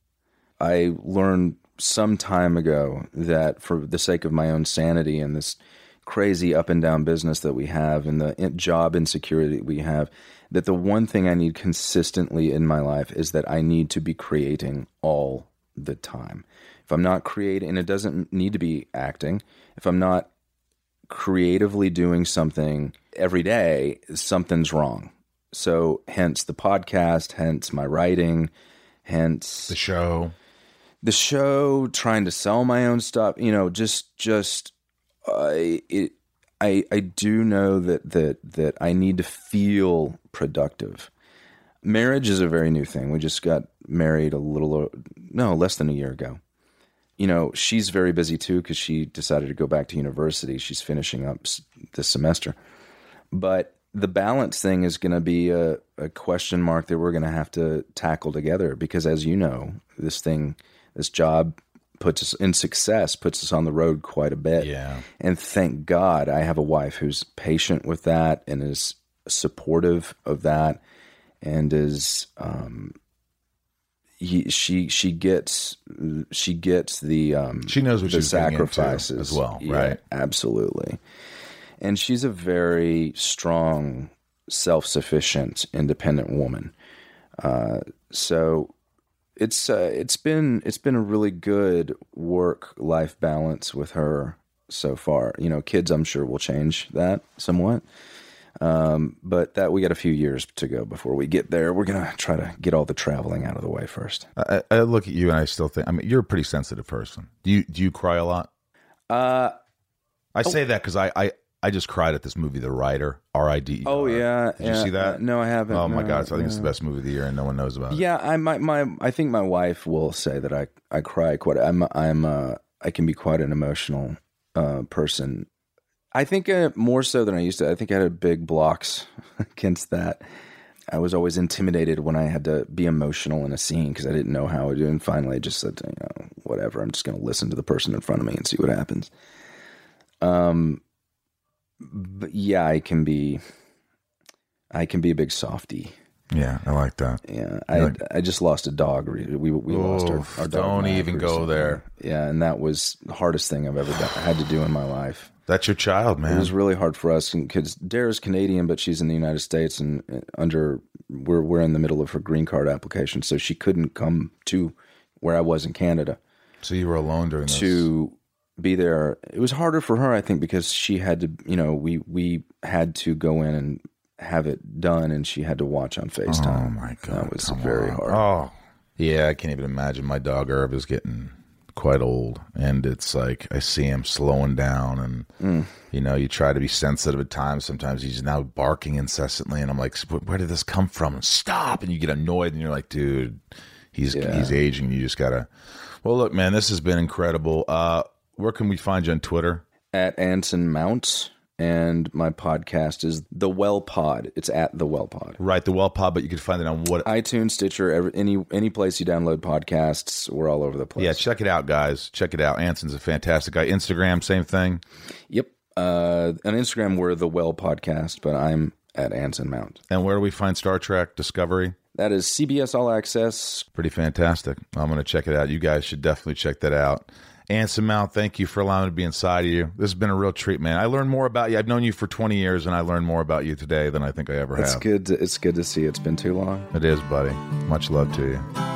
Speaker 3: I learned some time ago that for the sake of my own sanity and this crazy up and down business that we have and the job insecurity we have that the one thing I need consistently in my life is that I need to be creating all the time. If I'm not creating, and it doesn't need to be acting, if I'm not creatively doing something every day, something's wrong. So, hence the podcast, hence my writing, hence
Speaker 1: The show.
Speaker 3: the show, trying to sell my own stuff. You know, just just I it I I do know that that that I need to feel productive. Marriage is a very new thing. We just got married a little no less than a year ago. You know, she's very busy too because she decided to go back to university. She's finishing up this semester, but the balance thing is going to be a, a question mark that we're going to have to tackle together because as you know this thing this job puts us in success puts us on the road quite a bit
Speaker 1: Yeah.
Speaker 3: and thank god i have a wife who's patient with that and is supportive of that and is um he, she she gets she gets the um
Speaker 1: She knows what
Speaker 3: the
Speaker 1: she's getting into
Speaker 3: sacrifices.
Speaker 1: as well,
Speaker 3: Yeah,
Speaker 1: right?
Speaker 3: absolutely. And she's a very strong self-sufficient independent woman. Uh, so it's uh, it's been it's been a really good work life balance with her so far. You know kids i'm sure will change that somewhat um, but that we got a few years to go before we get there we're gonna try to get all the traveling out of the way first
Speaker 1: I, I look at you and I still think. I mean, you're a pretty sensitive person. Do you do you cry a lot?
Speaker 3: uh
Speaker 1: I say that because I, I I just cried at this movie, The Rider. R I D. E
Speaker 3: oh yeah
Speaker 1: Did you see that?
Speaker 3: uh, no i haven't
Speaker 1: Oh my
Speaker 3: no,
Speaker 1: god! So I think it's the best movie of the year, and no one knows about it.
Speaker 3: Yeah, I my my I think my wife will say that I I cry quite. I'm I'm uh I can be quite an emotional uh person. I think uh, more so than I used to. I think I had a big blocks against that. I was always intimidated when I had to be emotional in a scene because I didn't know how to do. And finally, I just said, you know, whatever. I'm just going to listen to the person in front of me and see what happens. Um, but yeah, I can be, I can be a big softy.
Speaker 1: Yeah, I like that.
Speaker 3: Yeah, I I just lost a dog. We we, we lost our, our dog.
Speaker 1: don't even go there.
Speaker 3: Yeah, and that was the hardest thing I've ever done, had to do in my life.
Speaker 1: That's your child, man.
Speaker 3: It was really hard for us because Darah's Canadian, but she's in the United States, and uh, under we're we're in the middle of her green card application, so she couldn't come to where I was in Canada
Speaker 1: so you were alone during this.
Speaker 3: to be there. It was harder for her, I think, because she had to. You know, we we had to go in and have it done, and she had to watch on Facetime.
Speaker 1: Oh my god,
Speaker 3: that was very
Speaker 1: on.
Speaker 3: hard.
Speaker 1: Oh, yeah, I can't even imagine. My dog Herb is getting quite old, and it's like I see him slowing down, and
Speaker 3: Mm.
Speaker 1: you know, you try to be sensitive at times. Sometimes he's now barking incessantly, and I'm like, where did this come from? Stop! And you get annoyed, and you're like, dude, he's
Speaker 3: Yeah.
Speaker 1: he's aging. You just gotta. Well, look, man, this has been incredible. Uh, where can we find you on Twitter?
Speaker 3: At Anson Mount, and my podcast is the Well Pod. It's at the Well Pod.
Speaker 1: Right, the Well Pod, but you can find it on what
Speaker 3: iTunes, Stitcher, every, any any place you download podcasts, we're all over the place.
Speaker 1: Yeah, check it out, guys. Check it out. Anson's a fantastic guy. Instagram, same thing.
Speaker 3: Yep. Uh, on Instagram, we're the Well Podcast, but I'm at Anson Mount.
Speaker 1: And where do we find Star Trek Discovery?
Speaker 3: That is CBS All Access.
Speaker 1: Pretty fantastic. I'm going to check it out. You guys should definitely check that out. Anson Mount, thank you for allowing me to be inside of you. This has been a real treat, man. I learned more about you. I've known you for 20 years, and I learned more about you today than I think I ever
Speaker 3: It's
Speaker 1: have.
Speaker 3: good. To, it's good to see. It's been too long.
Speaker 1: It is, buddy. Much love to you.